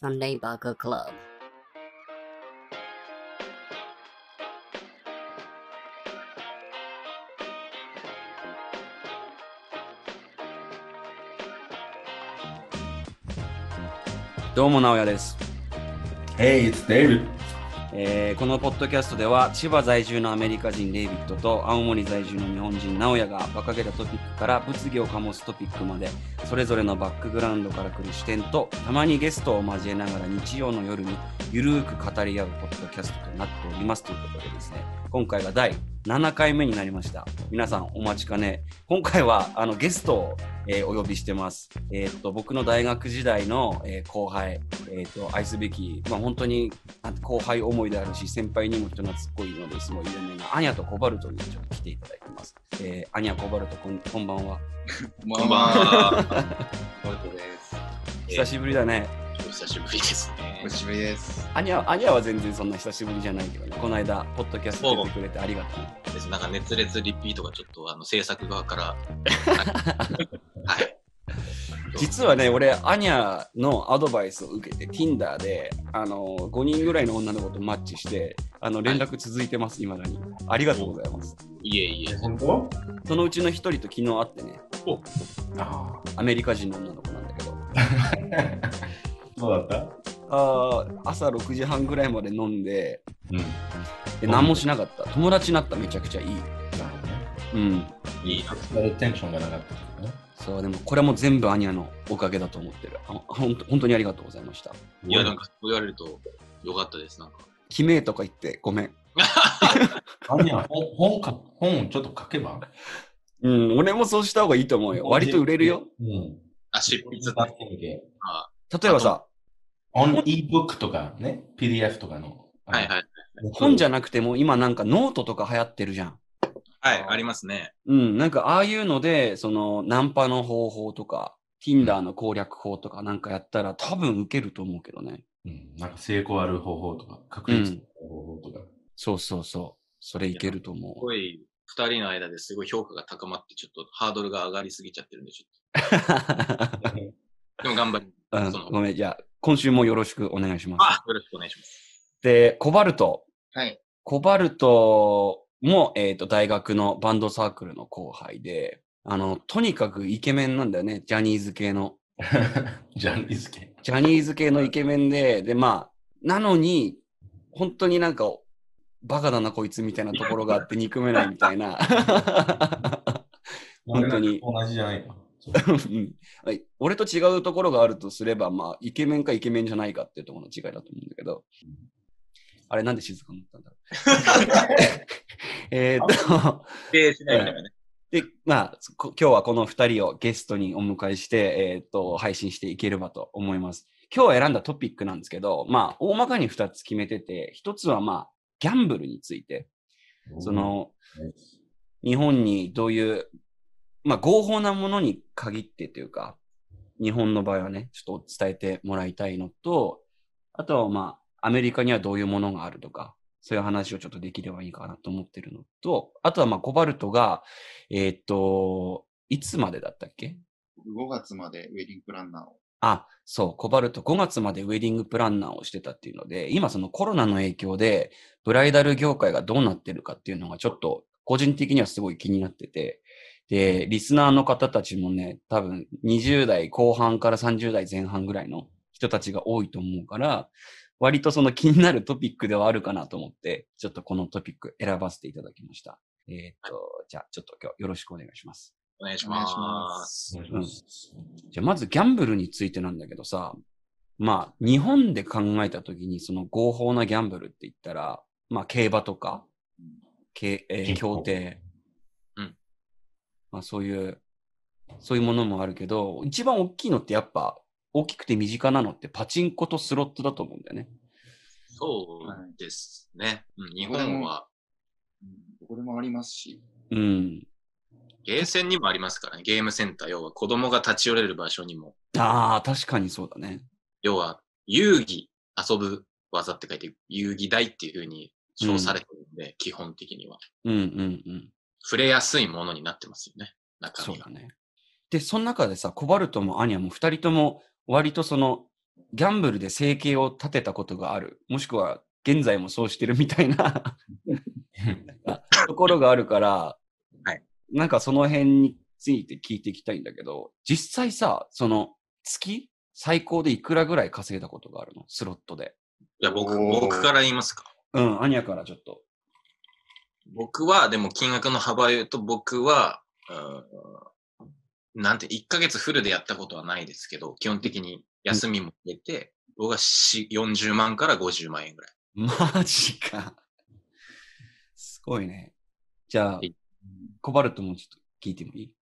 Sunday Baka Club. どうも、直哉です、Hey, it's David. えーこのポッドキャストでは、千葉在住のアメリカ人デイビッドと青森在住の日本人直哉が馬鹿げたトピックから物議を醸すトピックまで、それぞれのバックグラウンドから来る視点と、たまにゲストを交えながら日曜の夜にゆるーく語り合うポッドキャストとなっておりますということでですね、今回が第7回目になりました。皆さんお待ちかね。今回はあのゲストを、えーお呼びしてます。えーっと僕の大学時代の、えー後輩、えーっと愛すべき、まあ、本当にあ後輩思いであるし、先輩にも人懐っこいのですごい有名なアニャとコバルトにちょっと来ていただいてます。えーアニャ、コバルトこん、こんばんは。こんばんは。マルトです。久しぶりだね。お久しぶりですねお。しぶりです。アニャ、アニャは全然そんな久しぶりじゃないけどね。この間、ポッドキャスト出てくれてありがとう。ですなんか熱烈リピートがちょっとあの制作側から。はい。実はね、俺、アニャのアドバイスを受けて、Tinder で、あの、5人ぐらいの女の子とマッチして、あの、連絡続いてます、未だに。ありがとうございます。いえいえ。本当？そのうちの一人と昨日会ってね、あアメリカ人の女の子なんだけど、あ。どうだった？あー朝6時半ぐらいまで飲んで、うん。で何もしなかった。友達になっためちゃくちゃいい。なるほどね。うん。いいな。それテンションがなかったけどね。そう、でもこれも全部アニャのおかげだと思ってる。あほんと本当にありがとうございました。いや、なんかそう言われるとよかったです。なんか。決めとか言ってごめん。アニャ、本本か本をちょっと書けば？うん、俺もそうした方がいいと思うよ。割と売れるよ。。うん。あ、執筆出してみて。あ例えばさ、on ebook とかね、PDF とかの。はいはい。本じゃななくても今なんかノートとか流行ってるじゃん。はい、ありますね。うん、なんかああいうので、そのナンパの方法とか、Tinder の攻略法とかなんかやったら多分受けると思うけどね。うん。なんか成功ある方法とか、確率の方法とか。そうそうそう。それいけると思すごい、二人の間ですごい評価が高まって、ちょっとハードルが上がりすぎちゃってるんで、ちょっう。と。でも頑張り。うんごめん、じゃあ今週もよろしくお願いします。あ、よろしくお願いします。で、コバルト。はい。コバルトも、えっ、と、大学のバンドサークルの後輩で、あの、とにかくイケメンなんだよね、ジャニーズ系の。ジャニーズ系。ジャニーズ系のイケメンで、で、まあ、なのに、本当になんか、バカだなこいつみたいなところがあって憎めないみたいな。本当に同じじゃないか。うん。はい。俺と違うところがあるとすれば、まあ、イケメンかイケメンじゃないかっていうところの違いだと思うんだけど、あれなんで静かになったんだろう。えーっと、否定しないみたいなね。で、まあ、こ今日はこの2人をゲストにお迎えして、えーっと、配信していければと思います。今日選んだトピックなんですけど、まあ、大まかに2つ決めてて、1つはまあ、ギャンブルについて、その、日本にどういう、まあ、合法なものに限ってというか、日本の場合はね、ちょっと伝えてもらいたいのと、あとはまあ、アメリカにはどういうものがあるとか、そういう話をちょっとできればいいかなと思ってるのと、あとはまあ、コバルトが、えーっと、いつまでだったっけ？5月までウェディングプランナーを。あ、そう、コバルト5月までウェディングプランナーをしてたっていうので、今そのコロナの影響で、ブライダル業界がどうなってるかっていうのがちょっと個人的にはすごい気になってて、で、リスナーの方たちもね、多分20代後半から30代前半ぐらいの人たちが多いと思うから、割とその気になるトピックではあるかなと思って、ちょっとこのトピック選ばせていただきました。えーっと、じゃあちょっと今日よろしくお願いします。お願いしま。ますす。お願いしますじゃあまずギャンブルについてなんだけどさ、まあ日本で考えたときにその合法なギャンブルって言ったら、まあ競馬とか、けえー競艇、うんまあそういう、そういうものもあるけど、一番大きいのってやっぱ大きくて身近なのってパチンコとスロットだと思うんだよね。そうですね。うん、日本はうんどこでもありますし。うん。ゲーセンにもありますからね。ゲームセンター、要は子供が立ち寄れる場所にも、ああ、確かにそうだね。要は遊戯、遊ぶ技って書いて遊戯台っていうふうに称されてるんで、基本的には。うんうんうん。触れやすいものになってますよね。中身が。そうだね。で、その中でさ、コバルトもアニャも二人とも割とそのギャンブルで生計を立てたことがある。もしくは、現在もそうしてるみたいな ところがあるから、はいなんかその辺について聞いていきたいんだけど、実際さ、その月最高でいくらぐらい稼いだことがあるの？スロットで。いや、僕、僕から言いますか。うん、アニャからちょっと。僕は、でも金額の幅を言うと、僕は、うんなんて、1ヶ月フルでやったことはないですけど、基本的に休みも入れて、僕はし40万から50万円ぐらい。マジか。すごいね。じゃあはい、コバルトもちょっと聞いてもいい？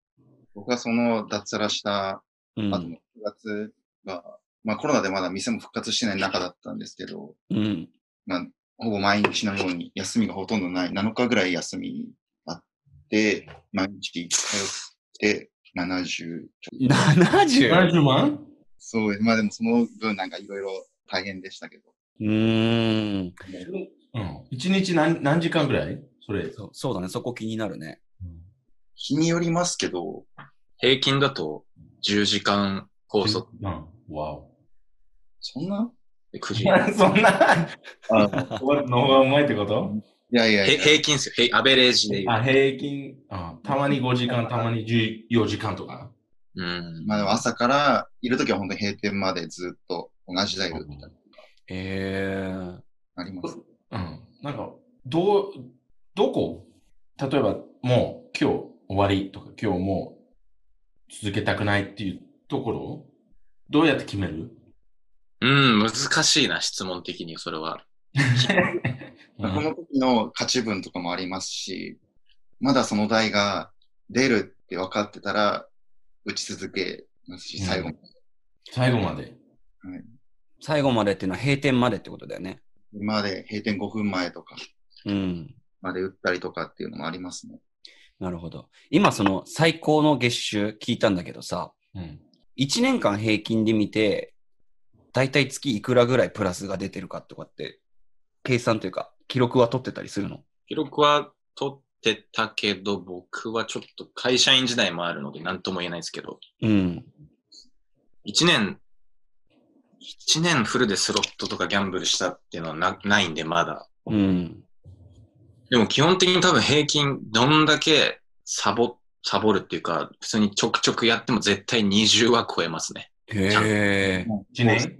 僕はその脱サラしたうん後の9月が、まあコロナでまだ店も復活してない中だったんですけど、うん。まあ、ほぼ毎日のように休みがほとんどない、7日ぐらい休みあって、毎日通って70ちょっと。70? 70万？そう、まあでもその分なんかいろいろ大変でしたけど。うーんうん。一日何何時間ぐらい？それ。そう。そうだね、そこ気になるね。日によりますけど、平均だと10時間拘束うん。わお。そんな？で9時。そんな、あの方がうまいってこと？いやいやいへや、平均ですよ。平アベレージで言う。あ、平均？あ、たまに5時間、たまに14時間とか。うん。まあでも朝からいるときは本当に閉店までずっと同じだよみたいなのがえー。あります。うん。なんか、どう、どこ？例えば、もう今日終わりとか、今日もう続けたくないっていうところどうやって決める？うん、難しいな、質問的に、それは。ま あこの時の勝ち分とかもありますし、まだその台が出るって分かってたら、打ち続けますし、うん最後まで。最後まで。最後までっていうのは閉店までってことだよね。今まで閉店5分前とかうん。まで打ったりとかっていうのもありますね。なるほど。今その最高の月収聞いたんだけどさ、うん。1年間平均で見て、だいたい月いくらぐらいプラスが出てるかとかって、計算というか、記録は取ってたりするの？記録は取ってたけど、僕はちょっと会社員時代もあるので何とも言えないですけど、うん。1年、1年フルでスロットとかギャンブルしたっていうのはなないんで、まだ。うん。でも基本的に多分平均どんだけサボ、サボるっていうか、普通にちょくちょくやっても絶対20は超えますね。へえ。1年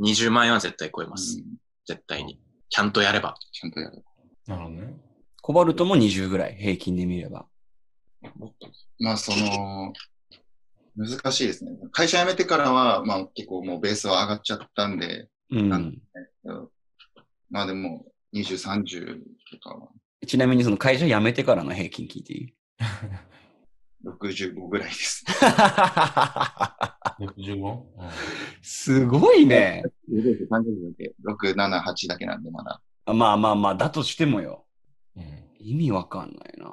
？20万円は絶対超えます。うん絶対に。ちゃんとやれば。ちゃんとやる。なるほどね。コバルトも20ぐらい、平均で見れば。まあその、難しいですね。会社辞めてからは、まあ結構もうベースは上がっちゃったんで、うん。なんまあでも20、30とかはちなみにその会社辞めてからの平均聞いていい？65ぐらいです。65? すごいね。30だけ6、7、8だけなんでまだ。まあまあまあ、だとしてもよ。うん。意味わかんないな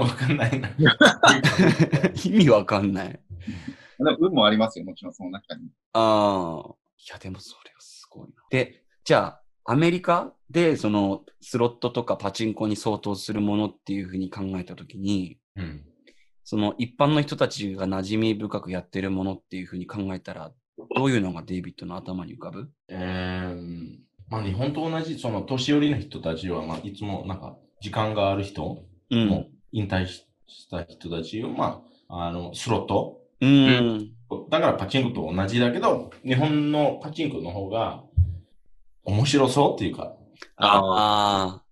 わかんないな。意味わかんない。でも運もありますよ、もちろんその中に。ああ。いや、でもそれはすごいな。で、じゃあ、アメリカでそのスロットとかパチンコに相当するものっていうふうに考えたときに、うん。その一般の人たちが馴染み深くやってるものっていうふうに考えたら、どういうのがデイビッドの頭に浮かぶ？えー、まあ日本と同じ、その年寄りの人たちは、まあいつもなんか時間がある人、う。もうん引退しした人たちを、まあ、あの、スロット。うん。だからパチンコと同じだけど、日本のパチンコの方が面白そうっていうか、あ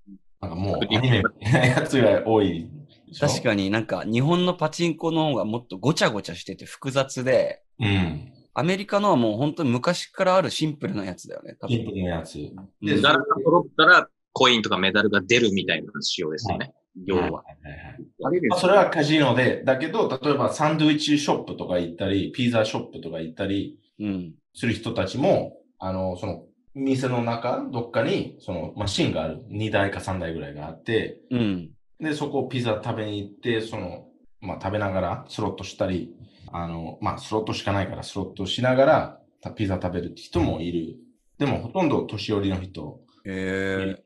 なんかもうアニメやつが多い。確かになんか日本のパチンコの方がもっとごちゃごちゃしてて複雑で、うん。アメリカのはもう本当に昔からあるシンプルなやつだよね。多分シンプルなやつ。うんでメダルが揃ったらコインとかメダルが出るみたいな仕様ですよね。要は。はいはいはまあ、それはカジノで、だけど、例えばサンドイッチショップとか行ったり、ピザショップとか行ったりうん。する人たちも、あの、その、店の中、どっかに、その、マシンがある。2台か3台ぐらいがあって、うん。で、そこをピザ食べに行って、その、まあ、食べながらスロットしたり、あの、まあ、スロットしかないからスロットしながらたピザ食べるって人もいる。でも、ほとんど年寄りの人、へえ。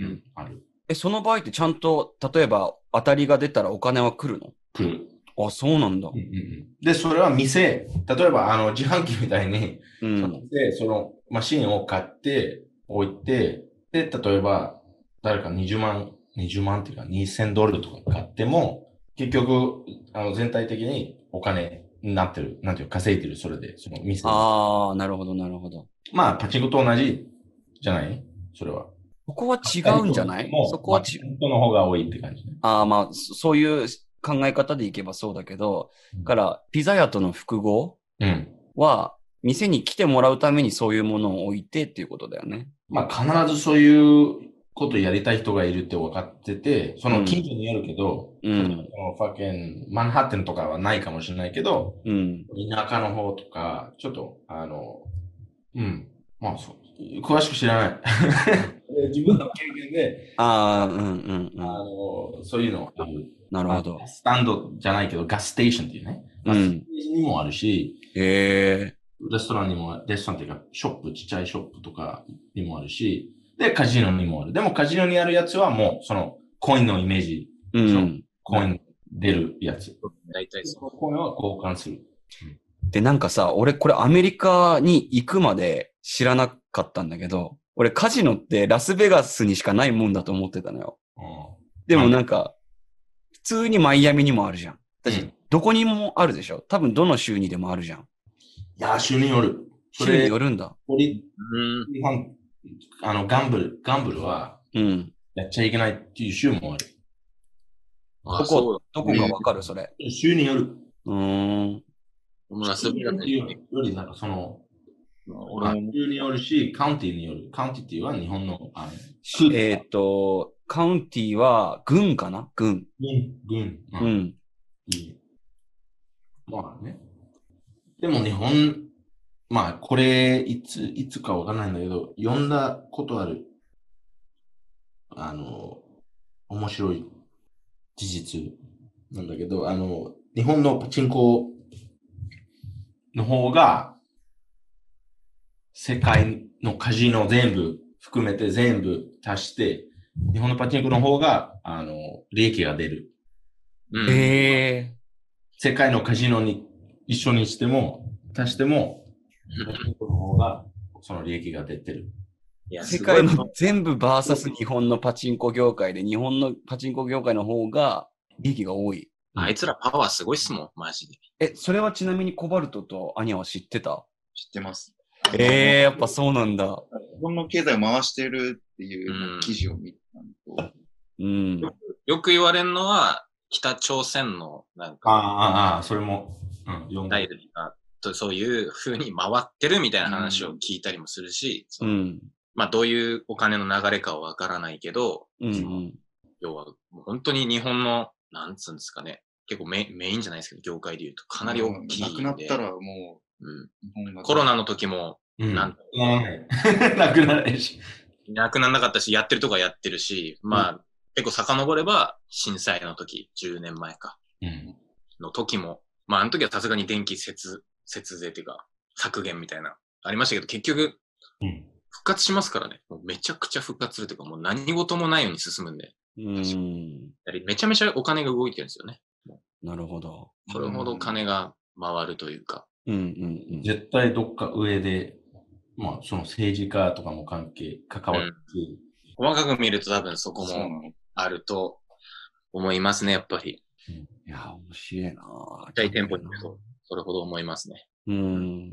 うんん、ある。え、その場合ってちゃんと、例えば当たりが出たらお金は来るの？来る。あ、そうなんだうん。うんうんで、それは店、例えばあの自販機みたいに、うん。で、そのマシンを買って、置いて、で、例えば、誰か20万、20万っていうか2000ドルとか買っても、結局、あの、全体的にお金になってる。なんていうか、稼いでる、それで、その店で。ああ、なるほど、なるほど。まあ、パチンコと同じじゃない？それは。ここは違うんじゃない？もうそこはちまあ、本当の方が多いって感じね。ああ、まあ、そそういう考え方でいけばそうだけど、うんだから、ピザ屋との複合うん。は、店に来てもらうためにそういうものを置いてっていうことだよね。まあ、必ずそういうことやりたい人がいるって分かってて、その近所によるけど、うんファケン、マンハッタンとかはないかもしれないけど、うん。田舎の方とか、ちょっと、あの、うん。まあ、そう。詳しく知らない。自分の経験で、ああ、うんうんうあん。の、そういうのある。なるほどまあ。スタンドじゃないけど、ガスステーションっていうね。うんガスステーションにもあるし、へえ。レストランにも、レストランっていうか、ショップ、ちっちゃいショップとかにもあるし、で、カジノにもある。でもカジノにあるやつはもう、その、コインのイメージ、うん。コイン出るやつ。大体そう。コインは交換する。で、なんかさ、俺これアメリカに行くまで知らなかったんだけど、俺カジノってラスベガスにしかないもんだと思ってたのよ。でもなんか、普通にマイアミにもあるじゃん。私、うんどこにもあるでしょ？多分どの州にでもあるじゃん。いやー、州による。そ州にれ、よるんだ。オリうん。あの、ガンブル、ガンブルは、うん。やっちゃいけないっていう州もある。あ、どそこ、どこかわかるそれ。州による。うーん。う。ラスベガスっていうより、なんかその、まあ俺も州によるし、カウンティによる。カウンティっていうのは日本の、あの、えっ、と、カウンティは軍かな？軍。軍、軍。う。ん。いい。まあね。でも日本、まあこれ、いつ、いつかわからないんだけど、読んだことある、あの、面白い事実なんだけど、あの、日本のパチンコの方が、世界のカジノ全部含めて全部足して、日本のパチンコの方が、あの、利益が出る。うん。ええ世界のカジノに一緒にしても、足しても、パチンコの方がその利益が出てる。いや、世界の全部バーサス日本のパチンコ業界で、日本のパチンコ業界の方が利益が多い。あいつらパワーすごいっすもん、マジで。え、それはちなみにコバルトとアニャは知ってた？知ってます。ええやっぱそうなんだ。日本の経済を回してるっていううん記事を見たのと、うん。よく言われるのは、北朝鮮の、なんあか、あ、ああ、それも、うん、読んだダイ。ルが、とそういう風に回ってるみたいな話を聞いたりもするし、そうのん。まあ、どういうお金の流れかはわからないけど、うんうん。要は、もう本当に日本の、なんつうんですかね、結構メメインじゃないですけど、業界で言うとかなり大きいんで。なくなったらもうん、う、日本が。コロナの時も、うん。なんなくならないし。なくならなかったし、やってるとこはやってるし、まあ、結構遡れば、震災の時、10年前か、うん。の時も、まあ、あの時はさすがに電気節、節税っていうか、削減みたいな、ありましたけど、結局、うん。復活しますからね。もうめちゃくちゃ復活するというか、もう何事もないように進むんで、うん。やはりめちゃめちゃお金が動いてるんですよね。なるほど。それほど金が回るというか。うんうんうん。絶対どっか上で、まあ、その政治家とかも関係、関わってる。細かく見ると多分そこもの。あると思いますね、やっぱり。いや、面白いなちっちゃい店舗に行くと、それほど思いますね。うん。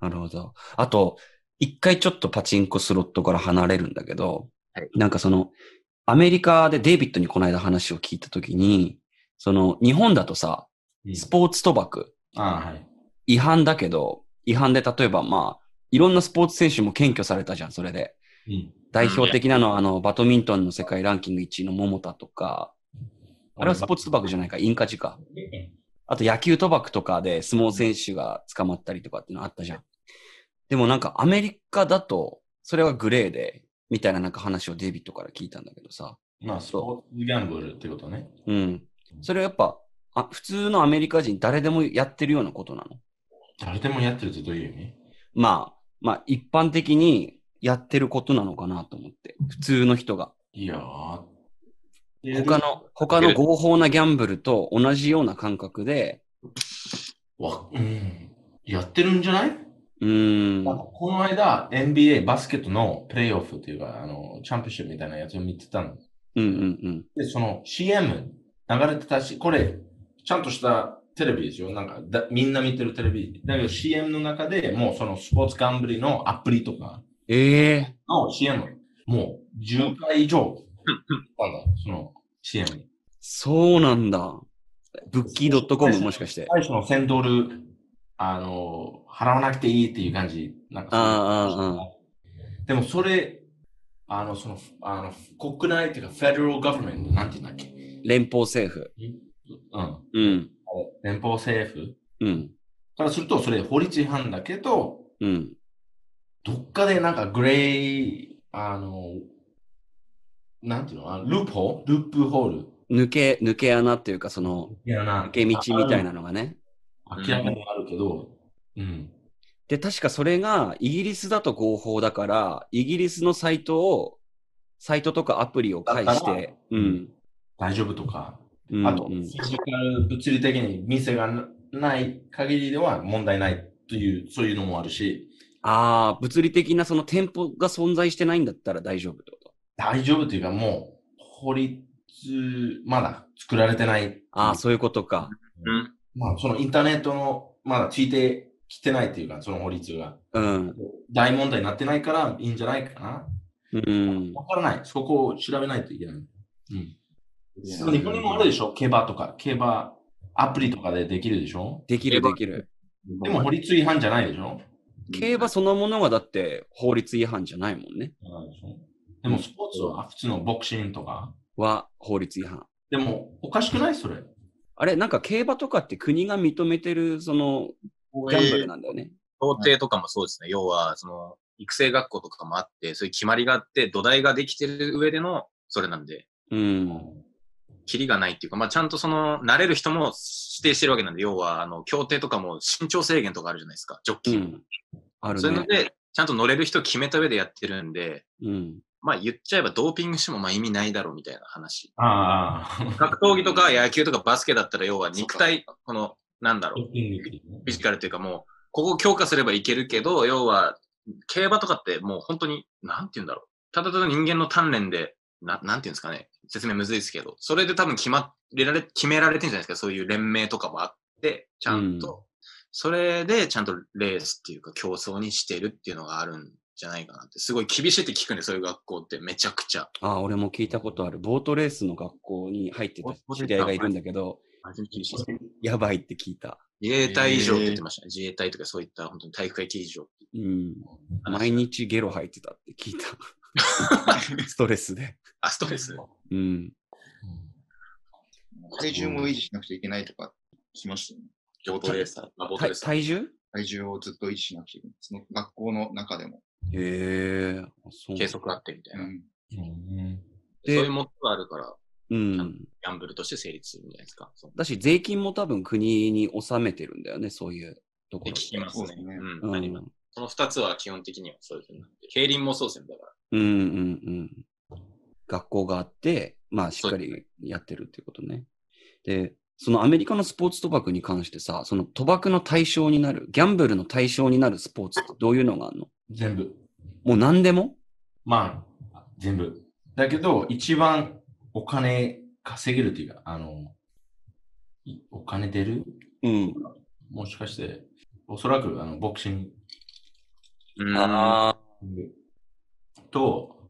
なるほど。あと、一回ちょっとパチンコスロットから離れるんだけど、はいなんかその、アメリカでデイビッドにこの間話を聞いたときに、その、日本だとさ、うんスポーツ賭博、ああ、はい。違反だけど、違反で例えばまあ、いろんなスポーツ選手も検挙されたじゃん、それで。うん。代表的なのは、あの、バドミントンの世界ランキング1位の桃田とか、あれはスポーツ賭博じゃないか、インカジか。あと野球賭博とかで相撲選手が捕まったりとかっていうのあったじゃん。でもなんかアメリカだと、それはグレーで、みたいななんか話をデイビッドから聞いたんだけどさ。まあ、スポーツギャンブルってことね。うん。それはやっぱ、あ普通のアメリカ人誰でもやってるようなことなの？誰でもやってるってどういう意味？まあ、まあ一般的にやってることなのかなと思って。普通の人が。いやー、他の、他の合法なギャンブルと同じような感覚で、わ、うん。やってるんじゃない？うーん。この間、NBA バスケットのプレイオフっていうか、あの、チャンピオンシップみたいなやつを見てたの。うんうんうん。で、その CM 流れてたし、これ、ちゃんとしたテレビですよ。なんかだ、みんな見てるテレビ。だけど CM の中でもうそのスポーツガンブリのアプリとかええの CM、もう10回以上、なんだ、その CM に。そうなんだ。ブッキー .com もしかして。最初の1000ドル、あの、払わなくていいっていう感じ。なんかああああでもそれ、あの、その、あの、国内っていうか、フェデラルガバメント、なんて言うんだっけ？連邦政府。うん。うん。連邦政府？うん。からすると、それ法律違反だけど、うん。どっかでなんかグレー、あの、なんていうの？あループ？ホールループホール？抜け、抜け穴っていうか、その、いやな抜け道みたいなのがね。明らかにあるけど、うん。で、確かそれが、イギリスだと合法だから、イギリスのサイトを、サイトとかアプリを介して、うん。大丈夫とか、うんあと、うん。フィジカル、物理的に店がなない限りでは問題ないという、そういうのもあるし、ああ、物理的なその店舗が存在してないんだったら大丈夫と大丈夫というか、もう、法律、まだ作られてない。ああ、そういうことか。うん。まあ、そのインターネットの、まだついてきてないというか、その法律が。うん。大問題になってないからいいんじゃないかな。うん。わからない。そこを調べないといけない。うん。いやでも日本にもあるでしょ？競馬とか。競馬アプリとかでできるでしょ？できるできる。でも法律違反じゃないでしょ？競馬そのものがだって法律違反じゃないもんね。ないでもスポーツは普通のボクシングとか？は法律違反。でもおかしくない？それ。あれ、なんか競馬とかって国が認めてるそのギャンブルなんだよね。協定とかもそうですね。要は、その、育成学校とかもあって、そういう決まりがあって、土台ができてる上での、それなんで、うん。キリがないっていうか、まあ、ちゃんとその、慣れる人も指定してるわけなんで、要は、あの、協定とかも身長制限とかあるじゃないですか、ジョッキー。うん。あるね。そういうので、ちゃんと乗れる人決めた上でやってるんで、うん。まあ言っちゃえばドーピングしてもまあ意味ないだろうみたいな話。ああ。格闘技とか野球とかバスケだったら要は肉体、この、なんだろう、フィジカルっていうかもう、ここを強化すればいけるけど、要は、競馬とかってもう本当に、なんて言うんだろう。ただただ人間の鍛錬で、ななんて言うんですかね。説明むずいですけど、それで多分決まれられ、決められてるんじゃないですか。そういう連盟とかもあって、ちゃんと。それでちゃんとレースっていうか競争にしてるっていうのがあるんじゃないかなって。すごい厳しいって聞くんで、そういう学校ってめちゃくちゃ。ああ、俺も聞いたことある。ボートレースの学校に入ってた知り合いがいるんだけど。やばいって聞いた。自衛隊以上って言ってましたね。自衛隊とかそういった本当に体育会系以上ってうん。話毎日ゲロ吐いてたって聞いた。ストレスで。あ、ストレス？うん。体重も維持しなくちゃいけないとか聞きましたよね。ボートレーサー。あ、ボート体レーサー。体重？体重をずっと維持しなくちゃいけない。その学校の中でも。へえ。そう計測あってみたいうな。ん。うんでそういうものがあるから、うん。ギャンブルとして成立するんじゃないですか。そうだし、税金も多分国に納めてるんだよね、そういうところ。聞きますね。そうですねうん。うんありますその二つは基本的にはそういうふうになって。競輪もそうですね。だから。うんうんうん。学校があって、まあしっかりやってるっていうことね。で、そのアメリカのスポーツ賭博に関してさ、その賭博の対象になる、ギャンブルの対象になるスポーツってどういうのがあるの？全部。もう何でも？まあ、全部。だけど、一番お金稼げるっていうか、あの、いお金出る？うん。もしかして、おそらくあのボクシンうん。あグと、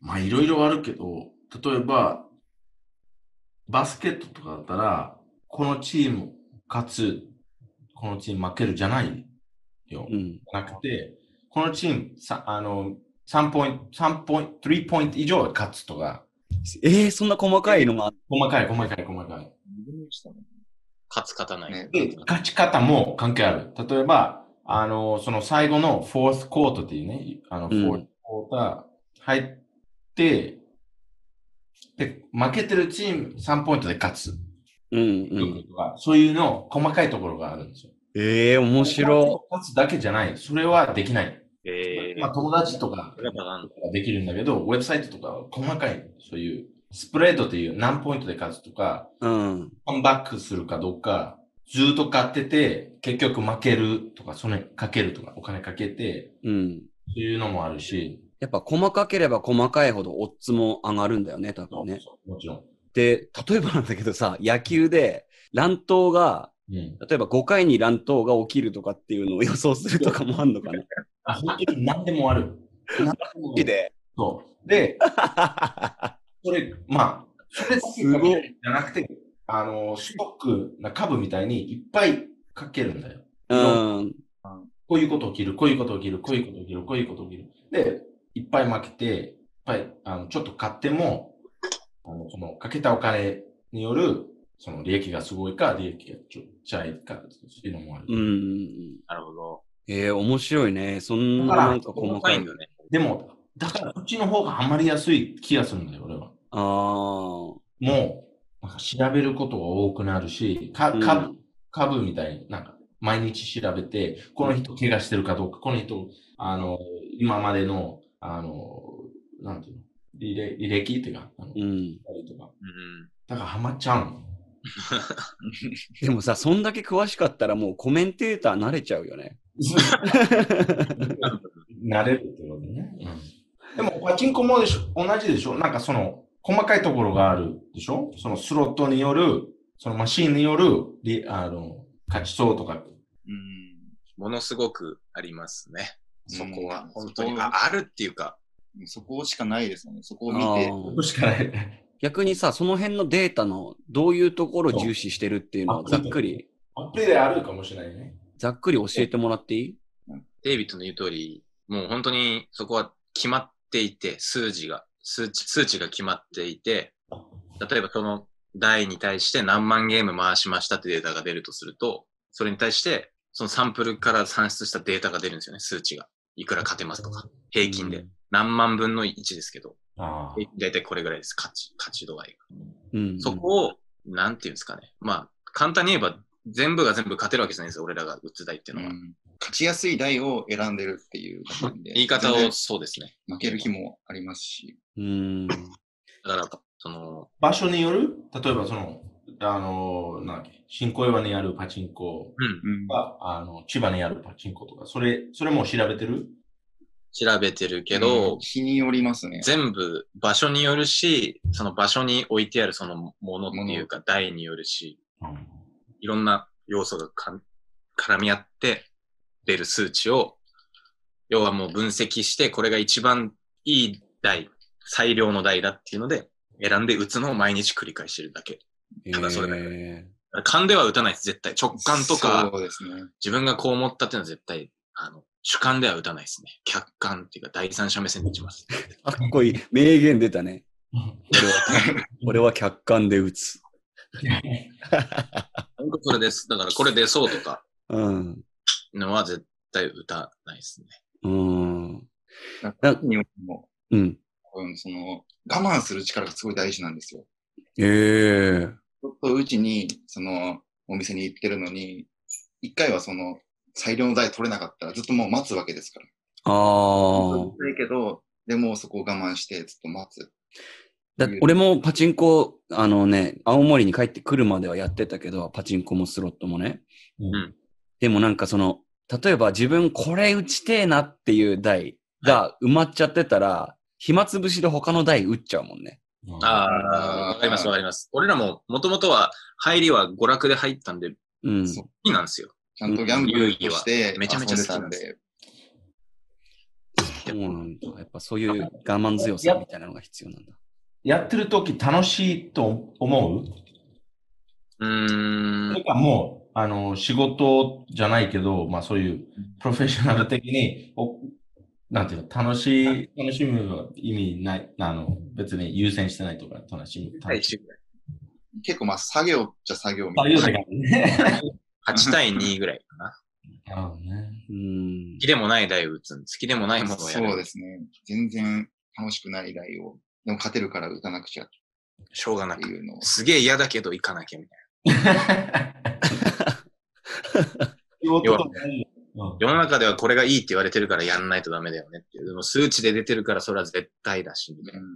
まあいろいろあるけど、例えば、バスケットとかだったら、このチーム勝つ、このチーム負けるじゃないよ。あ。うん。なくて、このチーム、さあの、3ポイント、3ポイント、3ポイント以上勝つとか、えー、そんな細かいのがある？細かい、細かい、細かい。勝つ勝たない。ねで、勝ち方も関係ある。例えば、あの、その最後のフォースコートっていうね、あの、フうんォースコーター入って、で、負けてるチーム3ポイントで勝つ。うんうん。とかそういうの、細かいところがあるんですよ。ええー、面白勝つだけじゃない。それはできない。えー、まあ、友達とかやっぱなんだできるんだけど、ウェブサイトとかは細かい、そういうスプレードっていう何ポイントで勝つとか、うん。カムバックするかどうか、ずっと勝ってて、結局負けるとか、それかけるとか、お金かけて、うん。そういうのもあるし、やっぱ細かければ細かいほどオッズも上がるんだよね、多分ね。もちろん。で、例えばなんだけどさ、野球で乱闘が、うん。例えば5回に乱闘が起きるとかっていうのを予想するとかもあんのかな。あ、本当に何でもある。何でもで。そう。で、それ、まあ、それだけすごいじゃなくて、あの、ストックな株みたいにいっぱいかけるんだよ。うん。こういうこと起きる、こういうこと起きる、こういうこと起きる、こういうこと起きる。で、いっぱい負けて、いっぱい、あの、ちょっと買っても、あの、その、かけたお金による、その、利益がすごいか、利益がちょっちゃいか、そういうのもある。うん。なるほど。えー、面白いね。そんななんか細かい細かいん。だね。でも、だから、こっちの方がハマりやすい気がするんだよ、俺は。ああ。もう、なんか調べることが多くなるし、かうん株、株みたいになんか毎日調べて、この人怪我してるかどうか、この人、あの、今までの、あの、なんていうの、履歴履歴っていうか、あの、うん。とか。うんだからハマっちゃうの。でもさ、そんだけ詳しかったらもうコメンテーター慣れちゃうよね。慣れるってことね。うん、でも、パチンコもでしょ？同じでしょ？なんかその、細かいところがあるでしょ？そのスロットによる、そのマシンによる、りあの、勝ちそうとか。うん。ものすごくありますね。そこはうん。本当に。ああるっていうか、そこしかないですよね。そこを見あて。ーしかない。逆にさ、その辺のデータのどういうところを重視してるっていうのをざっくり、アプリであるかもしれないね。ざっくり教えてもらっていい？デイビッドの言う通り、もう本当にそこは決まっていて、数字が、数値、数値が決まっていて、例えばその台に対して何万ゲーム回しましたってデータが出るとすると、それに対して、そのサンプルから算出したデータが出るんですよね、数値が。いくら勝てますとか、平均で。何万分の1ですけど、あ平均大体これぐらいです、勝ち、勝ち度合いが。うん。そこを、なんていうんですかね。まあ、簡単に言えば、全部が全部勝てるわけじゃないんですよ、俺らが打つ台っていうのは。うん勝ちやすい台を選んでるっていう。言い方をそうですね。負ける日もありますし。うん。だから、その、場所による？例えばその、あの、なんだっけ、新小岩にあるパチンコうん、うん。が、あの、千葉にあるパチンコとか、それ、それも調べてる？調べてるけど、うん日によりますね。全部場所によるし、その場所に置いてあるそのものっていうか台によるし、うん。いろんな要素がかん絡み合って出る数値を、要はもう分析して、これが一番いい台、最良の台だっていうので、選んで打つのを毎日繰り返してるだけ。ただそれだけえ勘では打たないです、絶対。直感とか、そうですね。自分がこう思ったっていうのは絶対、あの、主観では打たないですね。客観っていうか第三者目線で打ちます。ー かっこいい。名言出たね。俺は、俺は客観で打つ。本当それです。だからこれ出そうとかうん。のは絶対打たないですね。うん。なんかによっても、うん。うん、その、我慢する力がすごい大事なんですよ。ええちょっとうちに、その、お店に行ってるのに、一回はその、最良の台取れなかったらずっともう待つわけですから。ああ。いけど、でもそこを我慢してずっと待つ。だ俺もパチンコ、あのね、青森に帰ってくるまではやってたけど、パチンコもスロットもね。うんでもなんかその、例えば自分これ打ちてえなっていう台が埋まっちゃってたら、暇つぶしで他の台打っちゃうもんね。うんああ、わかりますわかります。俺らももともとは入りは娯楽で入ったんで、うん。そういいなんですよ。ちゃんとギャンブルとしてめちゃめちゃ好きなんででたんで、そうなんだ。やっぱそういう我慢強さみたいなのが必要なんだ。やってる時楽しいと思う？うーんそれ。かもう、あの、仕事じゃないけど、まあそういうプロフェッショナル的に、おなんていうの、楽しい、楽しむの意味ない、あの、別に優先してないとか、楽しむ。はい、結構まあ作業っちゃ作業みたいな。作業だからね。8対2ぐらいかな。なるほどね。うん好。きでもない台を打つん好きでもないものをやる。そうですね。全然楽しくない台を、でも勝てるから打たなくちゃっしょうがなく。ていうのを。すげえ嫌だけど行かなきゃみたいな。世の中ではこれがいいって言われてるからやんないとダメだよねっていう。でも数値で出てるからそれは絶対だし、みたいな。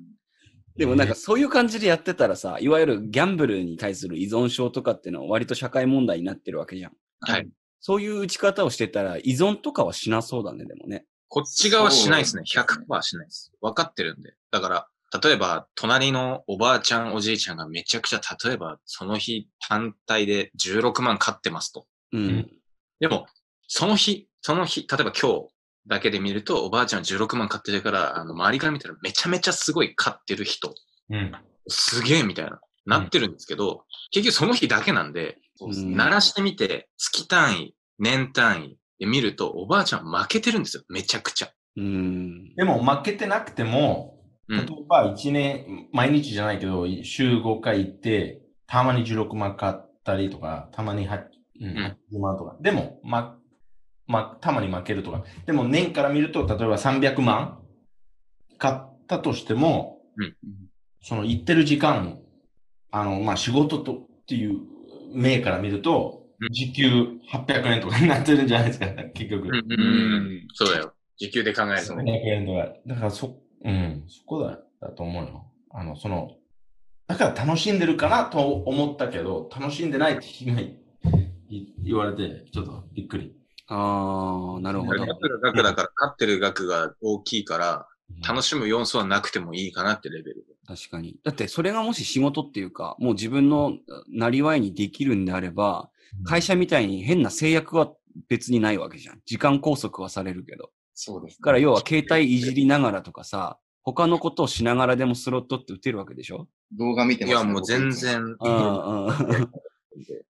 でもなんかそういう感じでやってたらさ、いわゆるギャンブルに対する依存症とかっていうのは割と社会問題になってるわけじゃん。はい。そういう打ち方をしてたら依存とかはしなそうだね、でもね。こっち側しないですね。そう100%しないです。分かってるんで。だから、例えば、隣のおばあちゃん、おじいちゃんがめちゃくちゃ、例えば、その日単体で16万買ってますと。うん。うんでも、その日、その日、例えば今日だけで見ると、おばあちゃん16万買ってるから、あの、周りから見たらめちゃめちゃすごい買ってる人、うん。すげえみたいな、なってるんですけど、結局その日だけなんで、鳴らしてみて、月単位、年単位で見ると、おばあちゃん負けてるんですよ。めちゃくちゃ。うん。でも負けてなくても、うん例えば1年、毎日じゃないけど、週5回行って、たまに16万買ったりとか、たまに8、うん、ん80万とか。でも、ま、ま、たまに負けるとか。でも年から見ると、例えば300万買ったとしても、うんその行ってる時間、あの、まあ、仕事とっていう目から見るとうん、時給800円とかになってるんじゃないですか、結局。うんうんうん。そうだよ。時給で考えると300ね。円とか。だからそ、うん、そこだ、だと思うよ。あの、その、だから楽しんでるかなと思ったけど、楽しんでないって言われて、ちょっとびっくり。ああ、なるほど。勝ってる額だから、勝ってる額が大きいから、楽しむ要素はなくてもいいかなってレベルで。確かに。だってそれがもし仕事っていうか、もう自分のなりわいにできるんであれば、会社みたいに変な制約は別にないわけじゃん。時間拘束はされるけど。そうです、だから要は携帯いじりながらとかさ、他のことをしながらでもスロットって打てるわけでしょ？動画見てますいや、もう全。然。うんうん。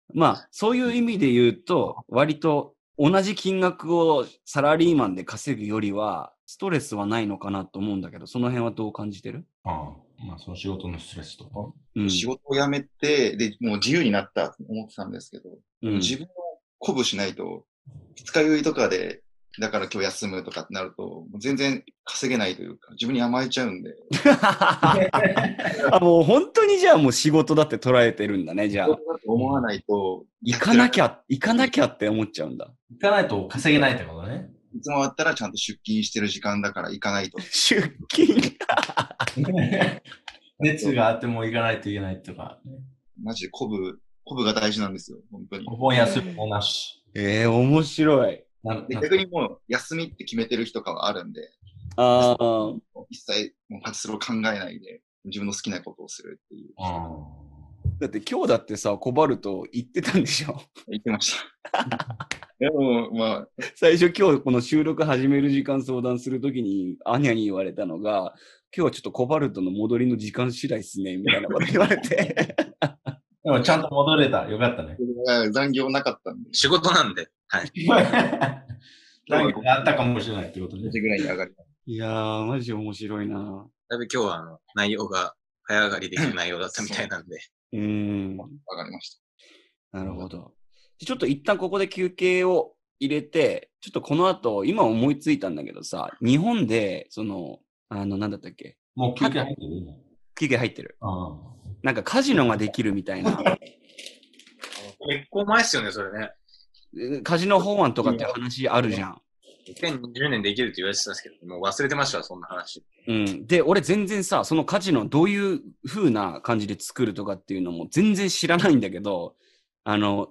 まあ、そういう意味で言うと、割と同じ金額をサラリーマンで稼ぐよりは、ストレスはないのかなと思うんだけど、その辺はどう感じてる？ああまあ、その仕事のストレスとか。うん。仕事を辞めて、で、もう自由になったと思ってたんですけど、うん自分を鼓舞しないと、二日酔いとかで、だから今日休むとかってなると、全然稼げないというか、自分に甘えちゃうんで、あ、もう本当にじゃあもう仕事だって捉えてるんだね、じゃあ思わないと、行かなきゃ、行かなきゃって思っちゃうんだ。行かないと稼げないってことね。いつもあったらちゃんと出勤してる時間だから行かないと。出勤。熱があっても行かないといけないとか、ね。マジで鼓舞、鼓舞が大事なんですよ、本当に。お盆休みもなし。ええ面白い。逆にもう休みって決めてる日とかはあるんで、ああ。一切もうパチスロ考えないで、自分の好きなことをするっていう。あだって今日だってさ、コバルト行ってたんでしょ？言ってました。でも、まあ、最初今日この収録始める時間相談するときにアニャに言われたのが、今日はちょっとコバルトの戻りの時間次第っすね、みたいなこと言われて。あ。でもちゃんと戻れた。よかったね。残業なかったんで、仕事なんで。はい。何かあったかもしれないってこと4ね。時ぐらいに上がり。いやー、マジ面白いなだいぶ今日はあの内容が早上がりできる内容だったみたいなんで。うーん。上がりました。なるほど。ちょっと一旦ここで休憩を入れて、ちょっとこの後、今思いついたんだけどさ、日本で、その、あの、なんだったっけ？もう休憩入ってる？今休憩入ってる。あなんかカジノができるみたいな。結構前っすよね、それね。カジノ法案とかって話あるじゃん。2020年できるって言われてたんですけど、もう忘れてましたわ、そんな話。うん。で、俺全然さ、そのカジノどういう風な感じで作るとかっていうのも全然知らないんだけど、あの、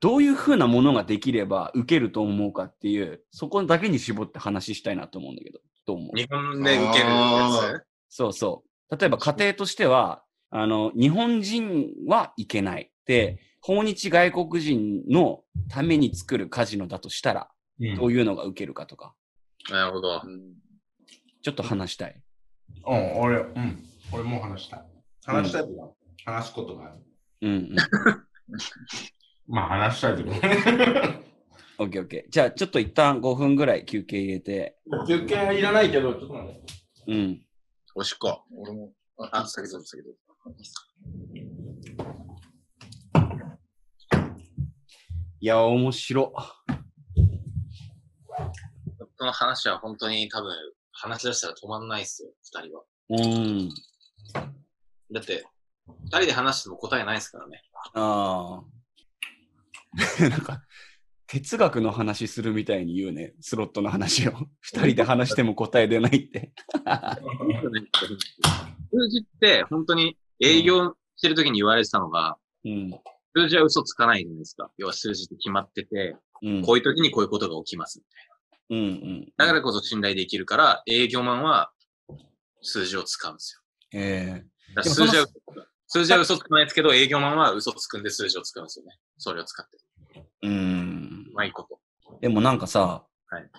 どういう風なものができれば受けると思うかっていう、そこだけに絞って話したいなと思うんだけど、どう思う？日本で受けるやあそうそう。例えば家庭としては、あの、日本人はいけない。で、訪日外国人のために作るカジノだとしたら、うんどういうのが受けるかとか、つなるほど。うんちょっと話したい。うん、俺、うん。俺もう話したい。話したいとか、話すことがある。うん、うん。まあ話したいけど。オッケーオッケー。じゃあ、ちょっと一旦5分ぐらい休憩入れて、休憩はいらないけど、ちょっと待って。うん。おしっこ。俺も、あ、先ど先ど。いや、面白。この話は本当に多分、話し出したら止まんないっすよ、二人は。うん。だって、二人で話しても答えないですからね。ああ。なんか、哲学の話するみたいに言うね。スロットの話を。二人で話しても答え出ないって。数字って本当に営業してる時に言われてたのが、うん。数字は嘘つかないじゃないですか。要は数字って決まってて、うん。こういう時にこういうことが起きます。うんうん。だからこそ信頼できるから、営業マンは数字を使うんですよ。えだからでもその数字は、数字は嘘つかないですけど、営業マンは嘘つくんで数字を使うんですよね。それを使って。えうんう。まいこと。でもなんかさ、はい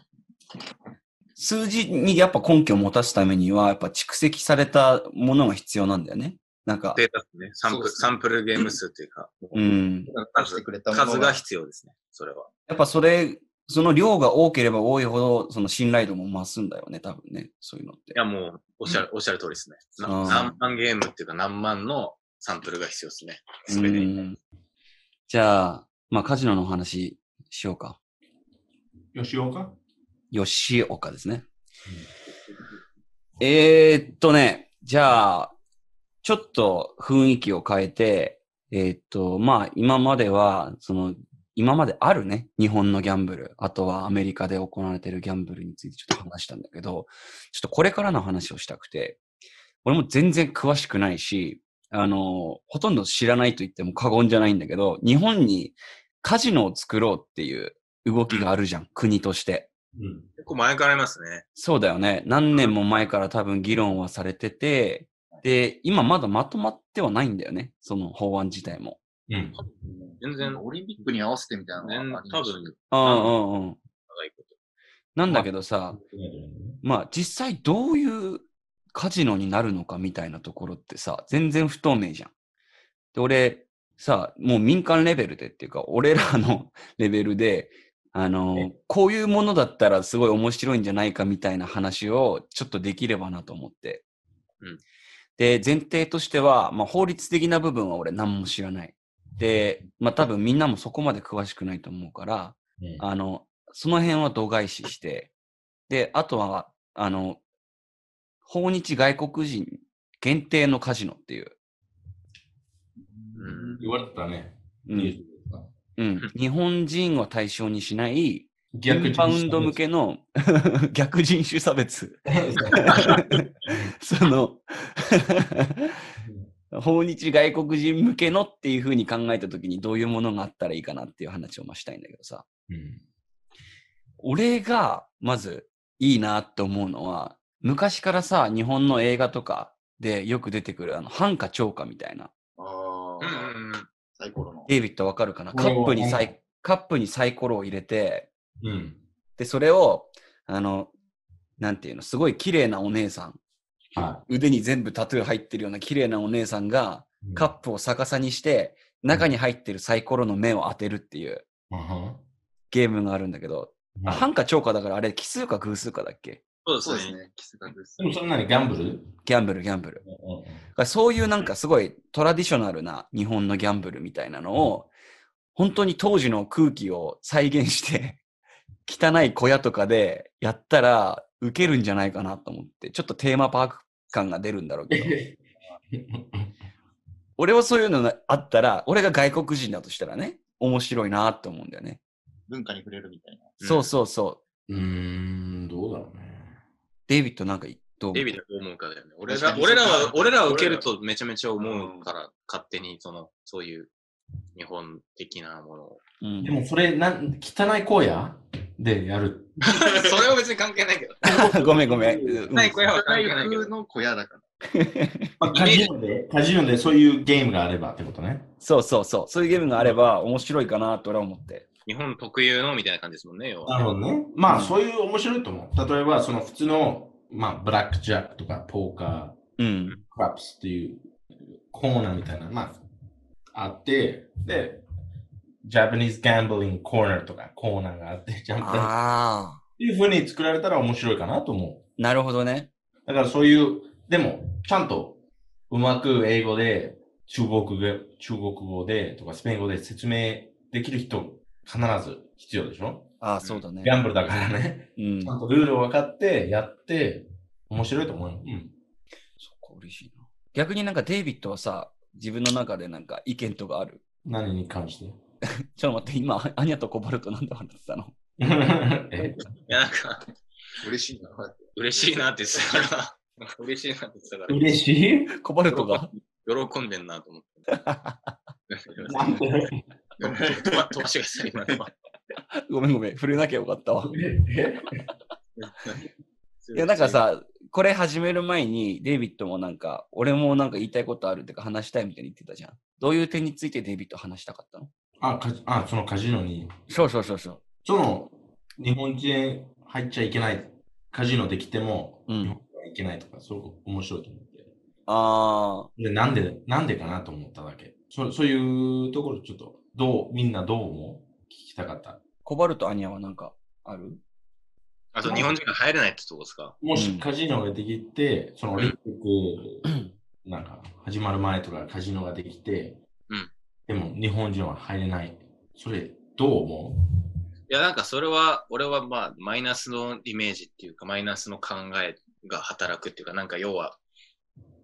数字にやっぱ根拠を持たすためには、やっぱ蓄積されたものが必要なんだよね。なんか、データですね。サンプル、サンプルゲーム数っていうか、うん。出してくれたもの数が必要ですね。それは。やっぱそれ、その量が多ければ多いほど、その信頼度も増すんだよね、多分ね。そういうのってい。や、もう、おっしゃる、おっしゃる通りですね。何万ゲームっていうか何万のサンプルが必要ですね。うすべてに。ん。じゃあ、まあカジノのお話しようか。吉岡？吉岡ですね。えー、っとね、じゃあ、ちょっと雰囲気を変えて、えーっと、まあ、今までは、その、今まであるね、日本のギャンブル、あとはアメリカで行われているギャンブルについてちょっと話したんだけど、ちょっとこれからの話をしたくて、俺も全然詳しくないし、あの、ほとんど知らないと言っても過言じゃないんだけど、日本にカジノを作ろうっていう動きがあるじゃん、国として。うん。結構前からありますね。そうだよね。何年も前から多分議論はされてて、で、今まだまとまってはないんだよね。その法案自体も。うん。全然、オリンピックに合わせてみたいなの全がありました多分、うんうんうん。長いこと。なんだけどさ、まあ実際どういうカジノになるのかみたいなところってさ、全然不透明じゃん。で、俺、さ、もう民間レベルでっていうか、俺らの レベルで、あの、こういうものだったらすごい面白いんじゃないかみたいな話をちょっとできればなと思って。うんで、前提としては、まあ法律的な部分は俺何も知らない。で、まあ多分みんなもそこまで詳しくないと思うから、うん。あの、その辺は度外視して、で、あとは、あの、訪日外国人限定のカジノっていう、うん。言われてたね。うん、うん、日本人を対象にしない、イ逆ンバウンド向けの 逆人種差別。その、訪日外国人向けのっていうふうに考えたときにどういうものがあったらいいかなっていう話をまあしたいんだけどさ。うん俺がまずいいなって思うのは、昔からさ、日本の映画とかでよく出てくるあの、半花超過みたいな。あうんあ、うんうん。サイコロの。デイビッドわかるかな？カップにサわイ、カップにサイコロを入れて、うん。で、それを、あの、なんていうの、すごい綺麗なお姉さん、は腕に全部タトゥー入ってるような綺麗なお姉さんが、い。カップを逆さにして、中に入ってるサイコロの目を当てるっていううん。ゲームがあるんだけど、あはい半花超過だからあれ奇数か偶数かだっけ？そうですね。そうですね。キスがですでもそれ何ギャンブル？ギャンブル、ギャンブル。だからそういうなんかすごいトラディショナルな日本のギャンブルみたいなのを、本当に当時の空気を再現して、汚い小屋とかでやったらウケるんじゃないかなと思って、ちょっとテーマパーク感が出るんだろうけど、俺はそういうのがあったら、俺が外国人だとしたらね、面白いなって思うんだよね。文化に触れるみたいな。うんそうそうそう。うーん、どうだろうね。デイビッドなんかどうデイビッドどう思うかだよね。俺らに俺らは俺らは受けるとめちゃめちゃ思うから、勝手にその、そういう日本的なものを。うんでもそれ、なん汚い荒野でやる。それは別に関係ないけど。ごめんごめん。うんない小屋は関大係ないけど風。の小屋だから。まあ、カジノで、カジノでそういうゲームがあればってことね。そうそうそう。そういうゲームがあれば面白いかなと俺は思って。日本特有のみたいな感じですもんね。なるほどね。まあ、そういう面白いと思う。例えば、その普通の、まあ、ブラックジャックとか、ポーカうん。ー、クラップスっていうコーナーみたいな、まあ、あって、で、ジャパニーズギャンブリングコーナーとかコーナーがあって、ジャンプっああ。ていう風に作られたら面白いかなと思う。なるほどね。だからそういう、でも、ちゃんとうまく英語で、中国語、中国語でとかスペイン語で説明できる人、必ず必要でしょ？ああ、そうだねギ。ャンブルだからね。うんちゃ。んとルールを分かって、やって、面白いと思うよ。うん。そっか、嬉しいな。逆になんかデイビッドはさ、自分の中でなんか意見とかある？何に関して？ちょっと待って、今、アニャとコバルトなんで話ってたの？え？いや、なんか、嬉しいな。嬉しいなって言ってたから。嬉しいなって言ってたから、嬉しい？コバルトが？喜んでんなと思って。なんで？飛ば飛ばしてください、今のは。ごめんごめん。触れなきゃよかったわ。え？いや、なんか、さ、これ始める前に、デイビッドもなんか、俺もなんか言いたいことあるってか話したいみたいに言ってたじゃん。どういう点についてデイビッド話したかったの？あかあ、そのカジノに、そうそうそうそう。その日本人入っちゃいけない、カジノできても、うん日本人はいけないとか、すごく面白いと思って。あで、なんで、なんでかなと思っただけ。そそういうところ、ちょっと、どう、みんなどう思う？聞きたかった。ー、コバルトアニャはなんかある？あと日本人が入れないってとこですか？もしうんカジノができて、そのオリンピック、なんか、始まる前とかカジノができて、うんでも日本人は入れない。それ、どう思いや、なんかそれは、俺はまあ、マイナスのイメージっていうか、マイナスの考えが働くっていうか、なんか要は、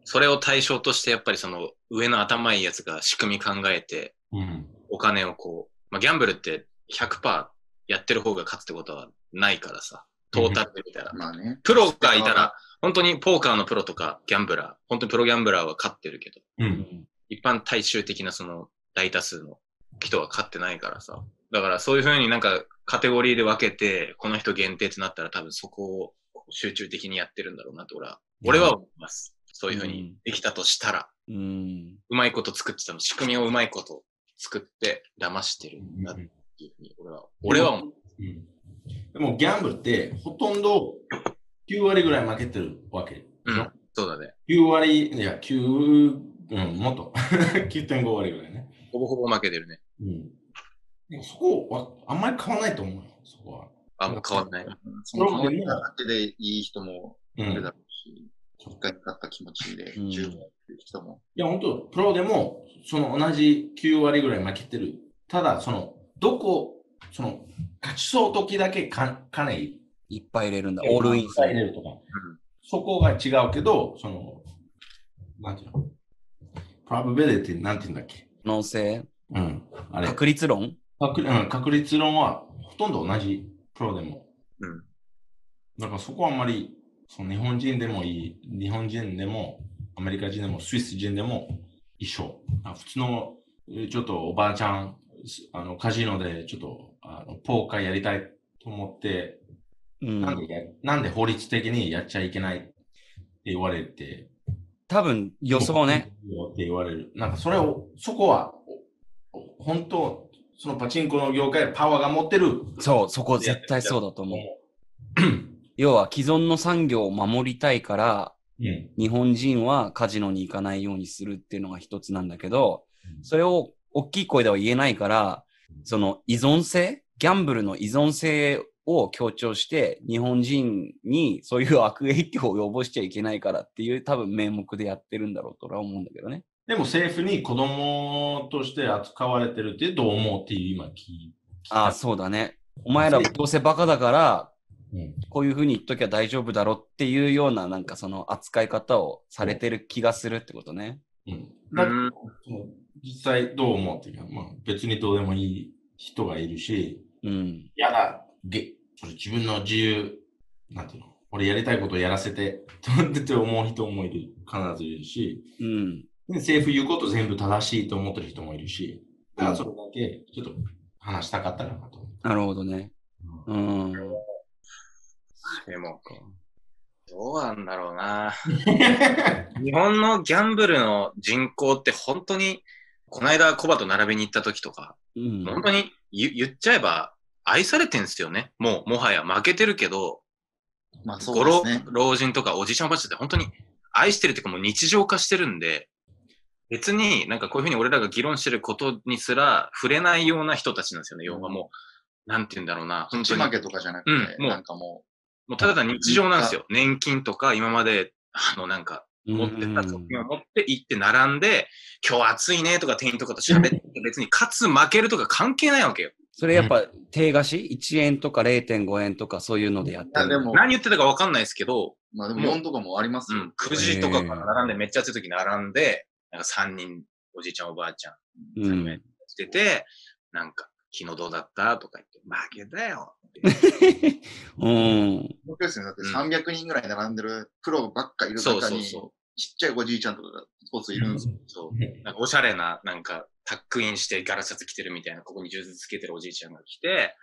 それを対象として、やっぱりその上の頭いいやつが仕組み考えて、ううん。お金をこう、まあ、ギャンブルって100%やってる方が勝つってことはないからさ、トータルで見たら。まあね。プロがいたら、本当にポーカーのプロとかギャンブラー、本当にプロギャンブラーは勝ってるけど、う。うんん。一般大衆的なその大多数の人は勝ってないからさ。だからそういうふうになんかカテゴリーで分けて、この人限定ってなったら多分そこを集中的にやってるんだろうなと俺は、俺は思います。そういうふうにできたとしたら、うん。うまいこと作ってたの、仕組みをうまいこと作って騙してるんだっていうふうに俺は、俺は思う。うんでも、ギャンブルって、ほとんど9割ぐらい負けてるわけ。うん、そうだね。9割、いや、9、うん、もっと。9.5割ぐらいね。ほぼほぼ負けてるね。うん。でもそこは、あんまり変わらないと思うよ、そこは。あ、もう変わんない。その顔見ただけでいい人もうん。いるだろうし、一回勝った気持ちでうん十分やってる人も。いや、本当プロでも、その同じ9割ぐらい負けてる。ただ、その、どこ、その、勝ちそう時だけか金入いっぱい入れるんだ。オールインする。入れるとか。そこが違うけど、その、なんていうの ?probability なんていうんだっけ？可能性？うん。あれ。確率論？確うん確率論はほとんど同じプロでも。うん。だからそこはあんまり、その日本人でもいい、日本人でも、アメリカ人でも、スイス人でも一緒。あ普通の、えちょっとおばあちゃん、すあのカジノでちょっとあのポーカーやりたいと思って、うんなんでや、なんで法律的にやっちゃいけないって言われて、多分予想ね。。って言われる。なんかそれを、そこは、本当、そのパチンコの業界、パワーが持ってる。そう、そこ絶対そうだと思う。要は既存の産業を守りたいから、うん。日本人はカジノに行かないようにするっていうのが一つなんだけど、それを大きい声では言えないから、その依存性、ギャンブルの依存性を強調して、日本人にそういう悪影響を及ぼしちゃいけないからっていう多分名目でやってるんだろうと俺は思うんだけどね。でも政府に子供として扱われてるってどう思うっていう今聞いああ、そうだね。お前らどうせバカだから、うん。こういうふうに言っときゃ大丈夫だろっていうようななんかその扱い方をされてる気がするってことね。うん。実際どう思うっていうか、まあ別にどうでもいい人がいるし、うん。やだ、げ、自分の自由、なんていうの、俺やりたいことをやらせて、って思う人もいる、必ずいるし、うん。で政府言うこと全部正しいと思ってる人もいるし、だからそれだけちょっと話したかったかなと。なるほどね。うん。でも、どうなんだろうな。日本のギャンブルの人口って本当に、この間コバと並びに行った時とか、うん。本当に言言っちゃえば愛されてんすよね。もう、もはや負けてるけど、まあそうですね。老人とかおじいちゃんおばあちゃんって本当に愛してるっていうかもう日常化してるんで、別になんかこういうふうに俺らが議論してることにすら触れないような人たちなんですよね。要はもう、なんて言うんだろうな。本当に。負けとかじゃなくて、うんもうなんかももうただただ日常なんですよ。年金とか今まで、あのなんか、持ってたうん貯金を持って行って並んで、今日暑いねとか店員とかと喋って別に勝つ負けるとか関係ないわけよ。それやっぱ定貸し ?1 円とか0.5円とかそういうのでやってう、いやる。でも、何言ってたかわかんないですけど、まあでも4とかもありますよ。うん、9時とかから並んでめっちゃ暑い時並んで、なんか3人、おじいちゃんおばあちゃん、うん。してて、なんか、昨日どうだったとか言って、負けたよ。うん。ですね。だってうん300人ぐらい並んでるプロばっかいるそう中に、そうそちっちゃいおじいちゃんとかがスポーツいるんですよ。う。そう。なんかおしゃれな、なんか、タックインしてガラシャツ着てるみたいな、ここに充実つけてるおじいちゃんが来て、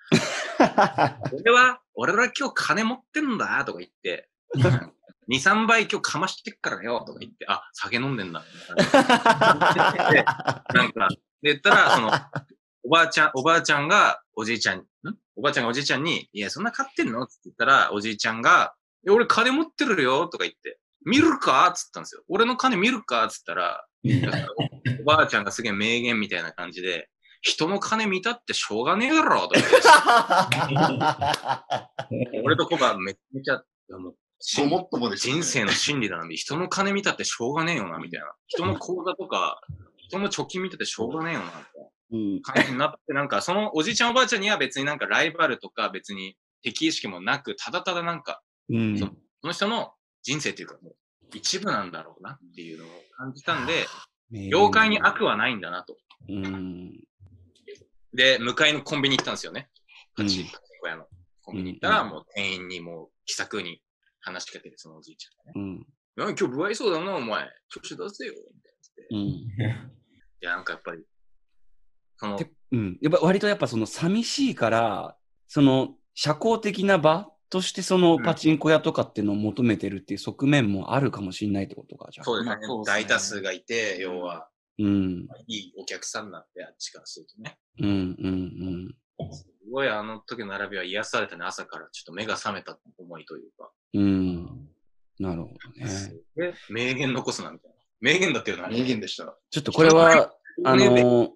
俺 は、俺は今日金持ってんだとか言って、2、3倍今日かましてっからよとか言って、あ、酒飲んでんだ。なんか、で言ったら、その、おばあちゃん、おばあちゃんがおじいちゃん、ん？おばあちゃんがおじいちゃんに、いや、そんな買ってんの？って言ったら、おじいちゃんが、俺金持ってるよとか言って、見るか？っつったんですよ。俺の金見るか？っつったら、おばあちゃんがすげえ名言みたいな感じで、人の金見たってしょうがねえだろと 俺とコバめっちゃ、もうごもっともでね。人生の真理なのに、人の金見たってしょうがねえよな、みたいな。人の口座とか、人の貯金見たってしょうがねえよな、みたいうん。な感じになって、なんかそのおじいちゃんおばあちゃんには別になんかライバルとか別に敵意識もなく、ただただなんか、うん。その人の人生っていうかもう一部なんだろうなっていうのを感じたんで、業界に悪はないんだなと。うん。で、向かいのコンビニ行ったんですよね。うんパチンコ屋のコンビニ行ったら、もう店員にもう気さくに話しかけて、そのおじいちゃんがね。うん。今日不愛想だな、お前。調子出せよ。みたいな。いや、なんかやっぱり、その、でうん。やっぱ割とやっぱその寂しいから、その社交的な場としてそのパチンコ屋とかっていうのを求めてるっていう側面もあるかもしれないってことか、じゃあ。そうですね大多数がいて、要は、うん。いいお客さんなんで、あっちからするとね。うん。うん。すごいあの時の並びは癒されたね、朝からちょっと目が覚めた思いというか。うん。うん。なるほどね。で、名言残すな、みたいな。名言だっていうのは名言でした。ちょっとこれは、あねの、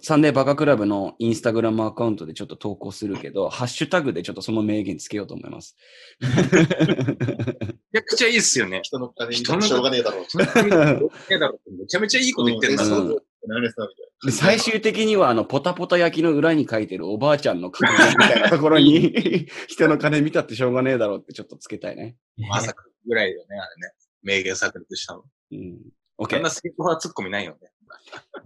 サンデーバカクラブのインスタグラムアカウントでちょっと投稿するけど、ハッシュタグでちょっとその名言つけようと思います。めちゃくちゃいいっすよね。人の金に人のしょうがねえだろう。えだろめちゃめちゃいいこと言ってんだな。うんそう何ですかみたいで最終的には、あの、ポタポタ焼きの裏に書いてるおばあちゃんの格言みたいなところに、人の金見たってしょうがねえだろうってちょっとつけたいね。まさかぐらいだよね、あれね。名言炸裂したの。うん。あん OK な。セリフはツッコミないよね。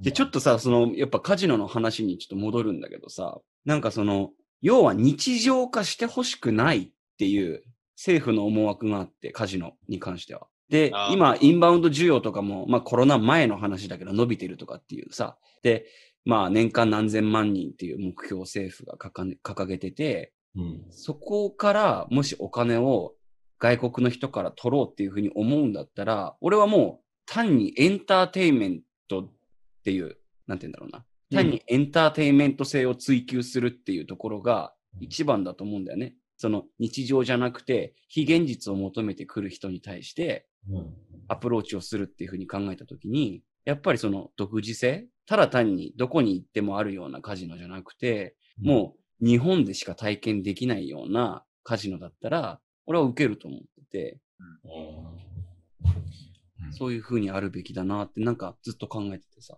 で、ちょっとさ、その、やっぱカジノの話にちょっと戻るんだけどさ、なんかその、要は日常化してほしくないっていう政府の思惑があって、カジノに関しては。で今、インバウンド需要とかも、まあコロナ前の話だけど伸びてるとかっていうさ、で、まあ年間何千万人っていう目標を政府が掲げ掲げてて、うん。そこからもしお金を外国の人から取ろうっていうふうに思うんだったら、俺はもう単にエンターテインメントっていう、なんて言うんだろうな。単にエンターテインメント性を追求するっていうところが一番だと思うんだよね。その日常じゃなくて非現実を求めてくる人に対してうん。アプローチをするっていうふうに考えたときに、やっぱりその独自性、ただ単にどこに行ってもあるようなカジノじゃなくて、もう日本でしか体験できないようなカジノだったら、俺は受けると思ってて、うん。そういう風にあるべきだなってなんかずっと考えててさ。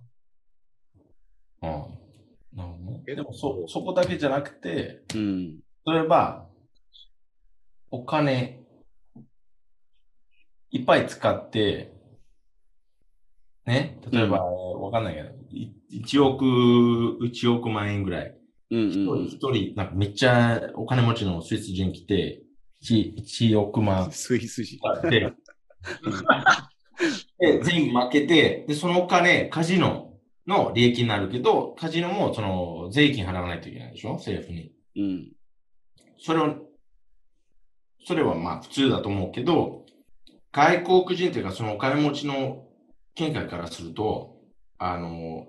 うん。なるほどね。でもそ、そこだけじゃなくて、うん。例えば、お金、いっぱい使って、ね、例えば、わかんないけど、い1億、1億万円ぐらい。うん一人、うん。一人、なんかめっちゃお金持ちのスイス人来て、1, 1億万 スイス人。で、全員負けて、で、そのお金、カジノの利益になるけど、カジノもその税金払わないといけないでしょ？政府に。うん。それを、それはまあ普通だと思うけど、外国人というかそのお金持ちの見解からすると、あの、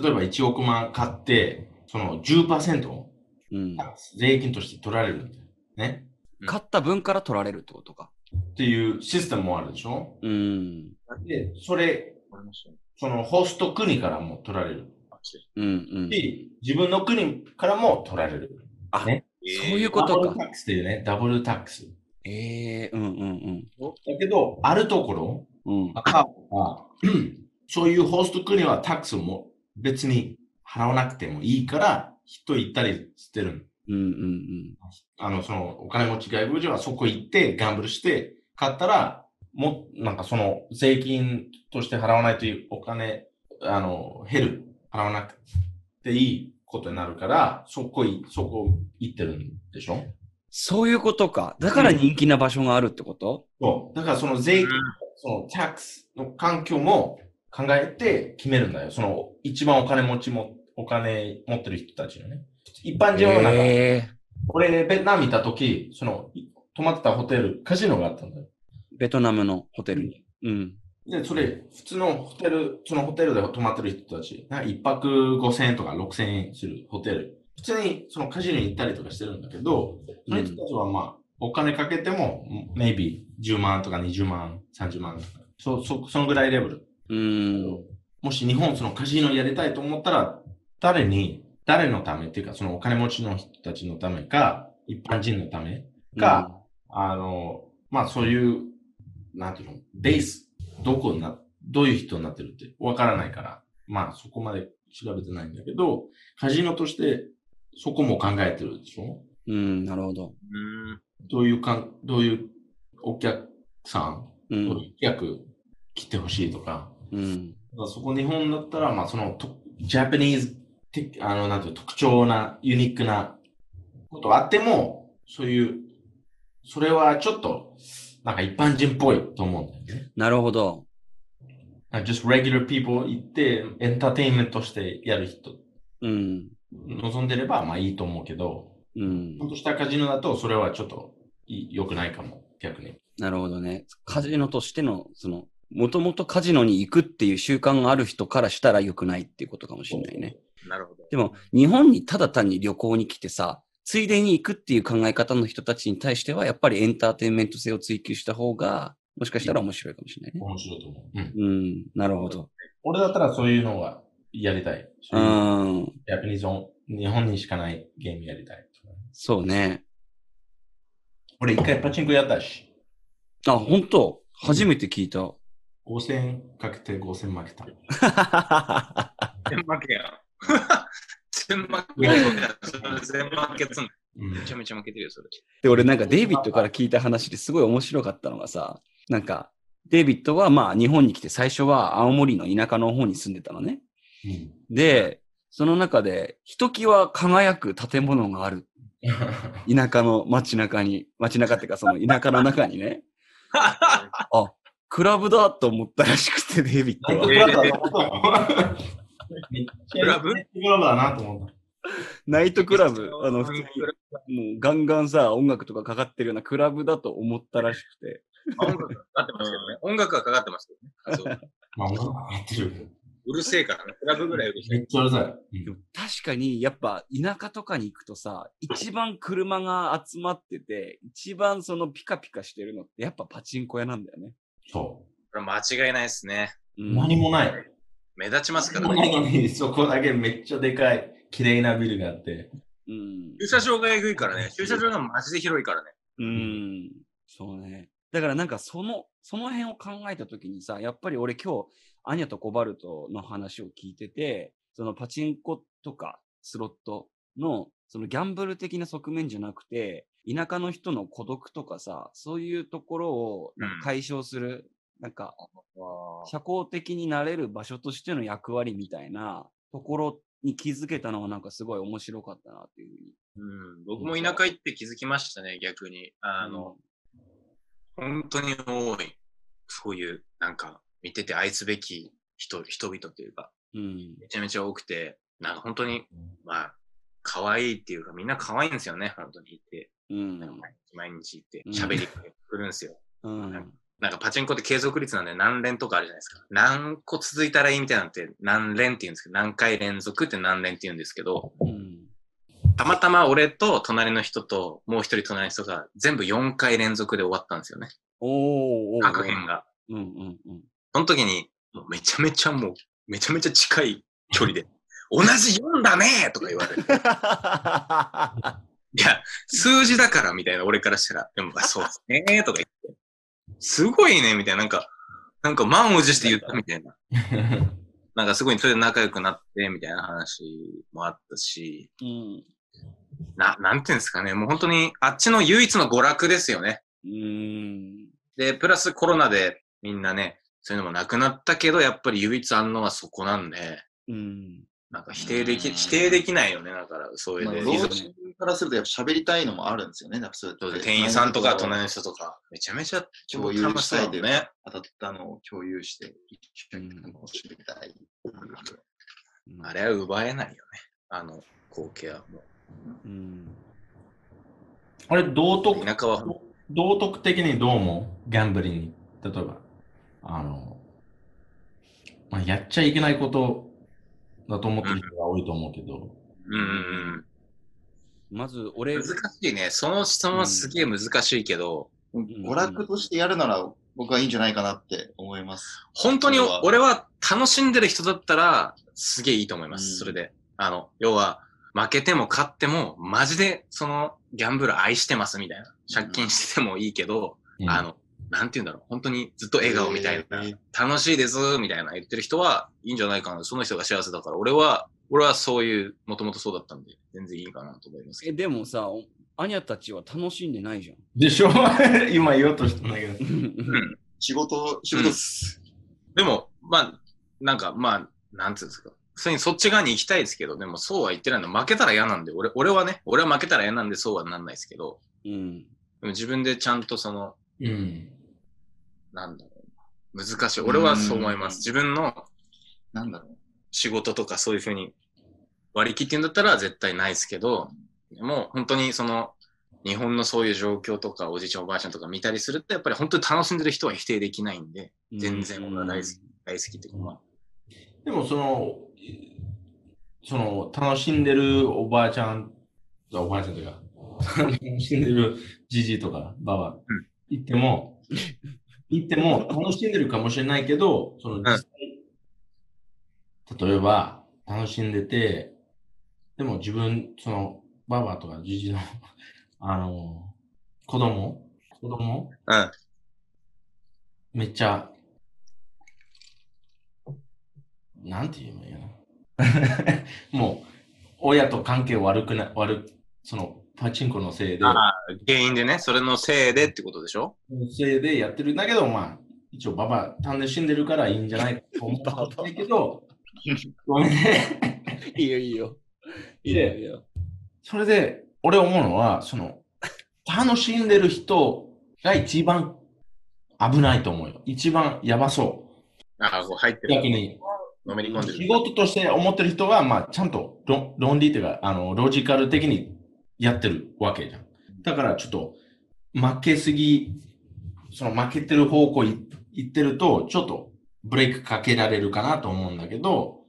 例えば1億万買って、その10%うん。税金として取られるんだよね。勝った分から取られるってことか。っていうシステムもあるでしょ？うん。で、それ、そのホスト国からも取られる。うんうん。し、自分の国からも取られる。あ、ねそういうことかダブルタ。ックスっていうね、ダブルタックス。ええうんうんだけど、あるところ、うん。うん。赤は、そういうホスト国はタックスも別に払わなくてもいいから、人行ったりしてる。うんうんあの、その、お金持ち外国人はそこ行って、ギャンブルして、買ったら、も、なんかその、税金として払わないというお金、あの、減る。払わなくていいことになるから、そこい、そこ行ってるんでしょ？そういうことか。だから人気な場所があるってこと、そう。だからその税金、そのタックスの環境も考えて決めるんだよ。その一番お金持ちも、お金持ってる人たちのね。一般人はなんか、へ俺、ベトナム行った時、その、い泊まってたホテル、カジノがあったんだよ。ーベトナムのホテルに。うん。で、それ、普通のホテル、そのホテルで泊まってる人たち、なんか一泊5000円とか6000円するホテル。普通にそのカジノに行ったりとかしてるんだけど、その人たちはまあ、お金かけても、maybe 10万とか20万、30万とか。そ、そ、そのぐらいレベル。うん。もし日本そのカジノやりたいと思ったら、誰に、誰のためっていうか、そのお金持ちの人たちのためか、一般人のためか、あの、まあそういう、なんていうの、ベース、どこにな、どういう人になってるってわからないから、まあそこまで調べてないんだけど、カジノとしてそこも考えてるでしょ？うん、なるほど。うん。どういうかん、どういうお客さん、うん。どういう客来てほしいとか、うん。だそこ日本だったら、まあそのと、ジャパニーズ的、あの、なんていうの特徴な、ユニークなことあっても、そういう、それはちょっと、なんか一般人っぽいと思うんだよね。なるほど。なんか just regular people 行って、エンターテインメントとしてやる人、うん。望んでれば、まあいいと思うけど、うんちゃん。としたカジノだと、それはちょっとい良くないかも、逆に。なるほどね。カジノとしての、その、もともとカジノに行くっていう習慣がある人からしたら良くないっていうことかもしれないね。なるほど。でも、日本にただ単に旅行に来てさ、ついでに行くっていう考え方の人たちに対しては、やっぱりエンターテインメント性を追求した方が、もしかしたら面白いかもしれないね。面白いと思う。うん。うん、なるほど。俺だったらそういうのがやりたい。うん、ジャパニーズオン、日本にしかないゲームやりたい。そうね。俺一回パチンコやったし、あ、本当？初めて聞いた。5000かけて5000負けた。全負けやん。全負けやん。全負けつ。んめちゃめちゃ負けてるよ、それ。で、俺なんかデイビッドから聞いた話ですごい面白かったのがさ、なんか、デイビッドはまあ日本に来て最初は青森の田舎の方に住んでたのね。うんで、その中で、ひときわ輝く建物がある。田舎の街中に、街中っていうかその田舎の中にね、あ、クラブだと思ったらしくて、デイビッドは。ナイトクラブクラブ？ナイトクラブだなと思った。ナイトクラブ、あの、普通に、もうガンガンさ、音楽とかかかってるようなクラブだと思ったらしくて。音楽かかってますけどね。音楽はかかってますけどねあ音楽やってる。うるせえからね。クラブぐらいうるせえ。めっちゃうるさい。でも確かに、やっぱ田舎とかに行くとさ、一番車が集まってて、一番そのピカピカしてるのって、やっぱパチンコ屋なんだよね。そこれ間違いないですね。何もない。目立ちますからね。ないのに、そこだけめっちゃでかい、綺麗なビルがあって。うん。駐車場がえぐいからね。駐車場がマジで広いからね。うん。そうね。だからなんかその、その辺を考えたときにさ、やっぱり俺今日、アニャとコバルトの話を聞いてて、そのパチンコとかスロットの、そのギャンブル的な側面じゃなくて、田舎の人の孤独とかさ、そういうところをなんか解消する、なんか社交的になれる場所としての役割みたいなところに気づけたのはなんかすごい面白かったなっていうふうに。うん、僕も田舎行って気づきましたね、逆に。あの、本当に多い。そういう、なんか、見てて愛すべき人、人々というか、うん、めちゃめちゃ多くて、なんか本当に、まあ、可愛いっていうか、みんな可愛いんですよね、本当に行って。うん、毎日行ってうん、喋りくるんですよ。うん、なんかパチンコって継続率なんで何連とかあるじゃないですか。何個続いたらいいみたいなんて何連って言うんですけど、何回連続って何連って言うんですけど、うん。たまたま俺と隣の人ともう一人隣の人が全部4回連続で終わったんですよね。おー。各編が。うんうんうん。その時に、もうめちゃめちゃもう、めちゃめちゃ近い距離で、同じ4だねとか言われて。いや、数字だからみたいな俺からしたら、でも、あそうですねとか言って。すごいねみたいな、なんか、なんか満を持して言ったみたいな。なんかすごいそれで仲良くなってみたいな話もあったし、うん。な、なんていうんですかね、もう本当にあっちの唯一の娯楽ですよね。うーん。で、プラスコロナでみんなね、そういうのもなくなったけど、やっぱり唯一あんのはそこなんで、うん。なんか否定でき、否定できないよね、だから、それで。まあ老人からするとやっぱ喋りたいのもあるんですよね。なんかそうやって店員さんとか隣の人とか、めちゃめちゃ共有楽したいね。当たったのを共有して、一緒に楽しみたい。あれは奪えないよね。あの光景はもうん。あれ、道徳う。、田舎は、道徳的にどう思う？ギャンブリに。例えば、あの、まあ、やっちゃいけないことだと思ってる人が多いと思うけど、うんうんうん。まず、俺、難しいね。その質問はすげえ難しいけど、娯楽としてやるなら僕はいいんじゃないかなって思います。本当に俺は楽しんでる人だったら、すげえいいと思います。うんそれで。あの、要は、負けても勝っても、マジで、その、ギャンブル愛してますみたいな。借金しててもいいけど、うんあの、なんて言うんだろう。本当にずっと笑顔みたいな。えー楽しいです、みたいな言ってる人はいいんじゃないかな。その人が幸せだから。俺は、俺はそういう、もともとそうだったんで、全然いいかなと思いますけえ、でもさ、おアニャたちは楽しんでないじゃん。でしょ？今言おうとしたんだけど。仕事、仕事っす。ど。でも、まあ、なんか、まあ、なんつうんですか。普通にそっち側に行きたいですけど、でもそうは言ってないの。負けたら嫌なんで、俺、俺はね、俺は負けたら嫌なんでそうはなんないですけど、うん。でも自分でちゃんとその、うん。なんだろうな。難しい。俺はそう思います。自分のなんだろう。仕事とかそういうふうに割り切ってんだったら絶対ないですけど、でも本当にその日本のそういう状況とかおじいちゃんおばあちゃんとか見たりするとやっぱり本当に楽しんでる人は否定できないんで、全然俺は大好き大好きっていうか、でもその、その、楽しんでるおばあちゃん、おばあちゃんというか、楽しんでるじじいとか、ばば、うん言っても、言っても楽しんでるかもしれないけど、その実際、例えば、楽しんでて、でも自分、その、ばばとかじじいの、あの、子供、子供、うん。めっちゃ、なんて言えばいいの？もう、親と関係悪くな、悪く、その、パチンコのせいで、ああ原因でね、それのせいでってことでしょ？せいでやってるんだけど、まあ、一応、ババ、単で死んでるからいいんじゃないかと思ったんだけど、ごめんね。いいよ、いいよ。いいよ、いいよ。それで、俺思うのは、その、楽しんでる人が一番危ないと思うよ。一番やばそう。ああ、こう入ってる。逆に、のめり込んで仕る。事として思ってる人は、まあ、ちゃんと論論理というか、あの、ロジカル的にやってるわけじゃん。だから、ちょっと、負けすぎ、その負けてる方向い行ってると、ちょっとブレーキかけられるかなと思うんだけど、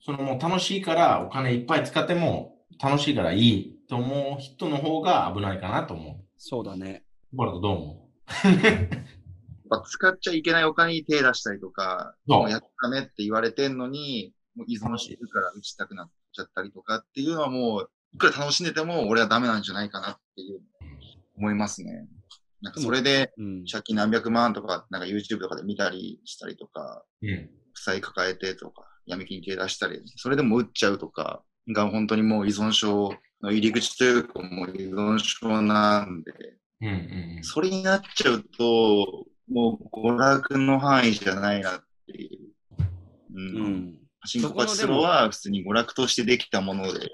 そのもう楽しいからお金いっぱい使っても楽しいからいいと思う人の方が危ないかなと思そうだね。う。ボラトどう思 まあ使っちゃいけないお金に手出したりとか、もうやったねって言われてんのに、もう依存してるから打ちたくなっちゃったりとかっていうのはもう、いくら楽しんでても俺はダメなんじゃないかなっていう思いますね。なんかそれでうん。借金何百万とか、なんか YouTube とかで見たりしたりとか、ううん。負債抱えてとか、闇金手出したり、それでも打っちゃうとかが本当にもう依存症の入り口というかもう依存症なんで、うんうんそれになっちゃうと、もう娯楽の範囲じゃないなっていう。パチンコは普通に娯楽としてできたもので、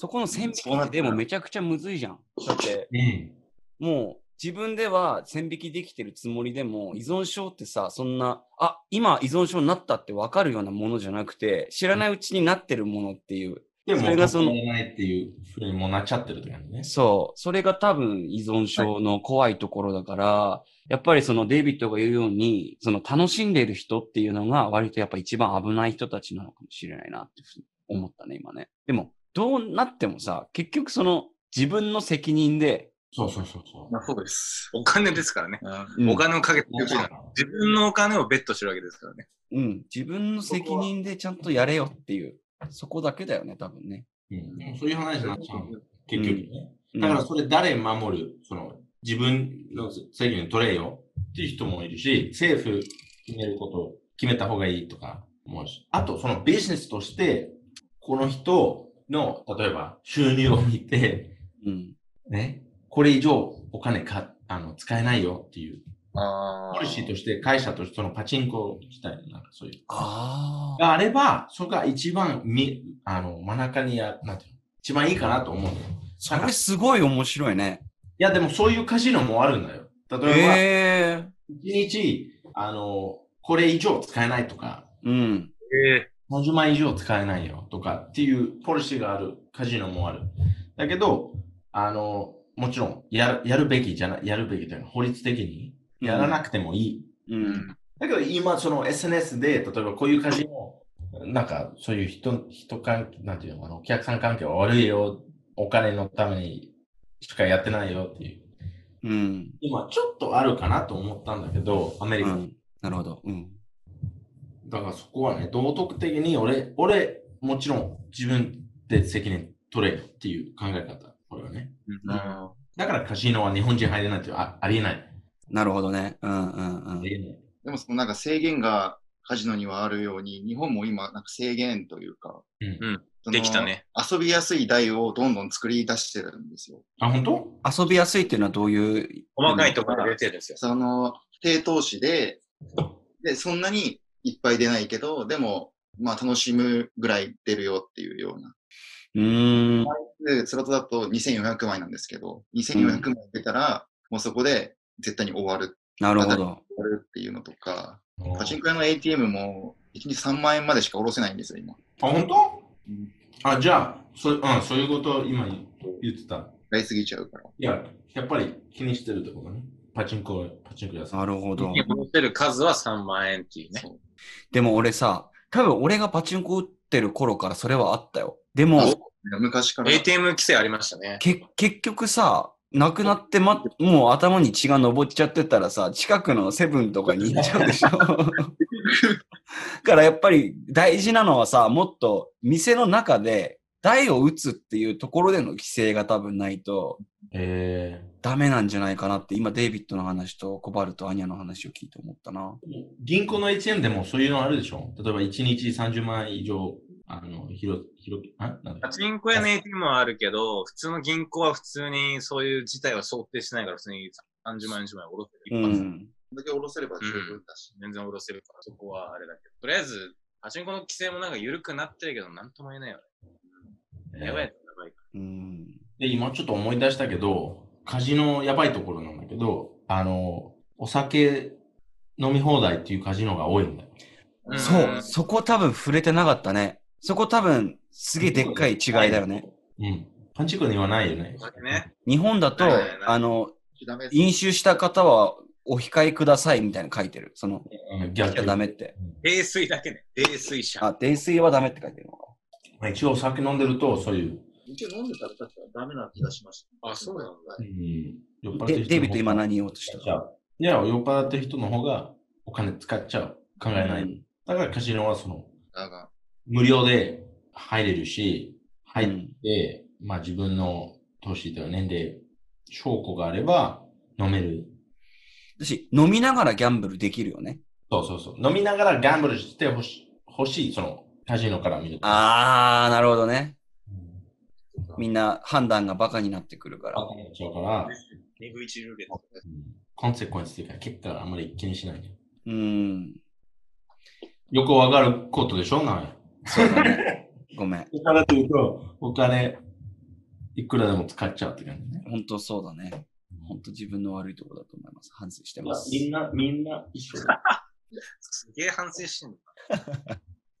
そこの線引きってでもめちゃくちゃむずいじゃん。だって、うん。もう自分では線引きできてるつもりでも、依存症ってさ、そんな、あ、今依存症になったって分かるようなものじゃなくて、知らないうちになってるものっていう。でも、それがそのないっていうふうにもうなっちゃってるね。そう。それが多分依存症の怖いところだから、やっぱりそのデイビッドが言うように、その楽しんでいる人っていうのが割とやっぱ一番危ない人たちなのかもしれないなって思ったね、今ね。でも、どうなってもさ、結局その自分の責任で、そうそうそうそう。まあそうです。お金ですからね。うんお金をかけて自分のお金をベットしてるわけですからね。うん、自分の責任でちゃんとやれよっていう、そこだけだよね、多分ね。うん、そういう話になっちゃう。結局ね。うんだからそれ誰守る？その自分の責任取れよっていう人もいるし、政府決めること決めた方がいいとか思うし。あとそのビジネスとして、この人の例えば収入を見て、うん。ね、これ以上お金かあの使えないよっていう。あポリシーとして会社としてそのパチンコ自体のなんかそういう。ああ。があれば、それが一番み、あの、真ん中にや、なんていうの一番いいかなと思う。それすごい面白いね。いや、でもそういうカジノもあるんだよ。例えば、ええ一日、あの、これ以上使えないとか、うん。え30万以上使えないよとかっていうポリシーがあるカジノもある。だけど、あの、もちろんやる、やるべきじゃない、やるべきというか、法律的にやらなくてもいい。う。うんん。だけど今、その SNS で、例えばこういうカジノ、なんかそういう人、人関係、なんていうの、あのお客さん関係は悪いよ、お金のためにしかやってないよっていう。うん。今、ちょっとあるかなと思ったんだけど、アメリカ。うん。なるほど。うん。だからそこはね、道徳的に俺、俺、もちろん自分で責任取れっていう考え方。これはね。うんあだからカジノは日本人入れないってあありえない。なるほどね。うんうんうん。でもそのなんか制限がカジノにはあるように、日本も今なんか制限というか、うんうんできたね。遊びやすい台をどんどん作り出してるんですよ。あ、本当？遊びやすいっていうのはどういう？細かいところが出てるんですよ。その低投資で、で、そんなにいっぱい出ないけど、でも、まあ楽しむぐらい出るよっていうような。うーん。で、スロットだと2400枚なんですけど、2400枚出たら、もうそこで絶対に終わる、なるほど。終わるっていうのとか、パチンコ屋の ATM も1日3万円までしか下ろせないんですよ、今。あ、本当？あ、じゃあ、そ,、うん、そういうことを今言言ってた。買いすぎちゃうから。いや、やっぱり気にしてるってことね。パチンコ、パチンコ屋さん。なるほど。下ろせる数は3万円っていうね。そうでも俺さ、多分俺がパチンコ打ってる頃からそれはあったよ。でも、昔から。ATM 規制ありましたね。け結局さ、なくなって、ま、もう頭に血が上っちゃってたらさ、近くのセブンとかに行っちゃうでしょ。だからやっぱり大事なのはさ、もっと店の中で台を打つっていうところでの規制が多分ないとえダメなんじゃないかなって、今デイビッドの話とコバルト・アニャの話を聞いて思ったな。ー、銀行の ATM でもそういうのあるでしょ？例えば1日30万以上、あの、広、広、あなんだパチンコ屋の ATM はあるけど、普通の銀行は普通にそういう事態は想定しないから、普通に30万円、40万円下ろせうる。一発ん。だけ下ろせれば十分だし。全然下ろせるから、そこはあれだけど。とりあえず、パチンコの規制もなんか緩くなってるけど、なんとも言えないよね。やばいやばいかうん。で、今ちょっと思い出したけど、カジノやばいところなんだけど、あの、お酒飲み放題っていうカジノが多いんだよ。ら。そう、そこ多分触れてなかったね。そこ多分すげえでっかい違いだよね。うん。パチンコにはないよねお。酒ね。日本だとないないない、あの、飲酒した方はお控えくださいみたいな書いてる。その、うんしちゃダメって。泥酔だけね。泥酔者。あ、泥酔はダメって書いてるのか。まあ一応お酒飲んでると、そういう、一応飲んでたら確かダメな気がしました。あそうなんだうん、酔っ払ってでる人デイビッド今何言おうとしたいや、酔っ払ってる人の方がお金使っちゃう。考えない。うんだからカジノはその、無料で入れるし、入っうんて、まあ自分の年とか年齢、証拠があれば飲める。私、飲みながらギャンブルできるよね。そうそうそう。飲みながらギャンブルしてほし欲しい、そのカジノから見ると。あー、なるほどね。うんみんな判断がバカになってくるから。バカになっちゃうから、2分1ルーレット。うんコンセクエンスっていうか、結果あんまり気にしないね。うん。よくわかることでしょ？なそうだね。ごめん。だからというと、お金、いくらでも使っちゃうって感じね。本当そうだね。本当自分の悪いところだと思います。反省してます。みんな、みんな一緒だ。すげえ反省してんの。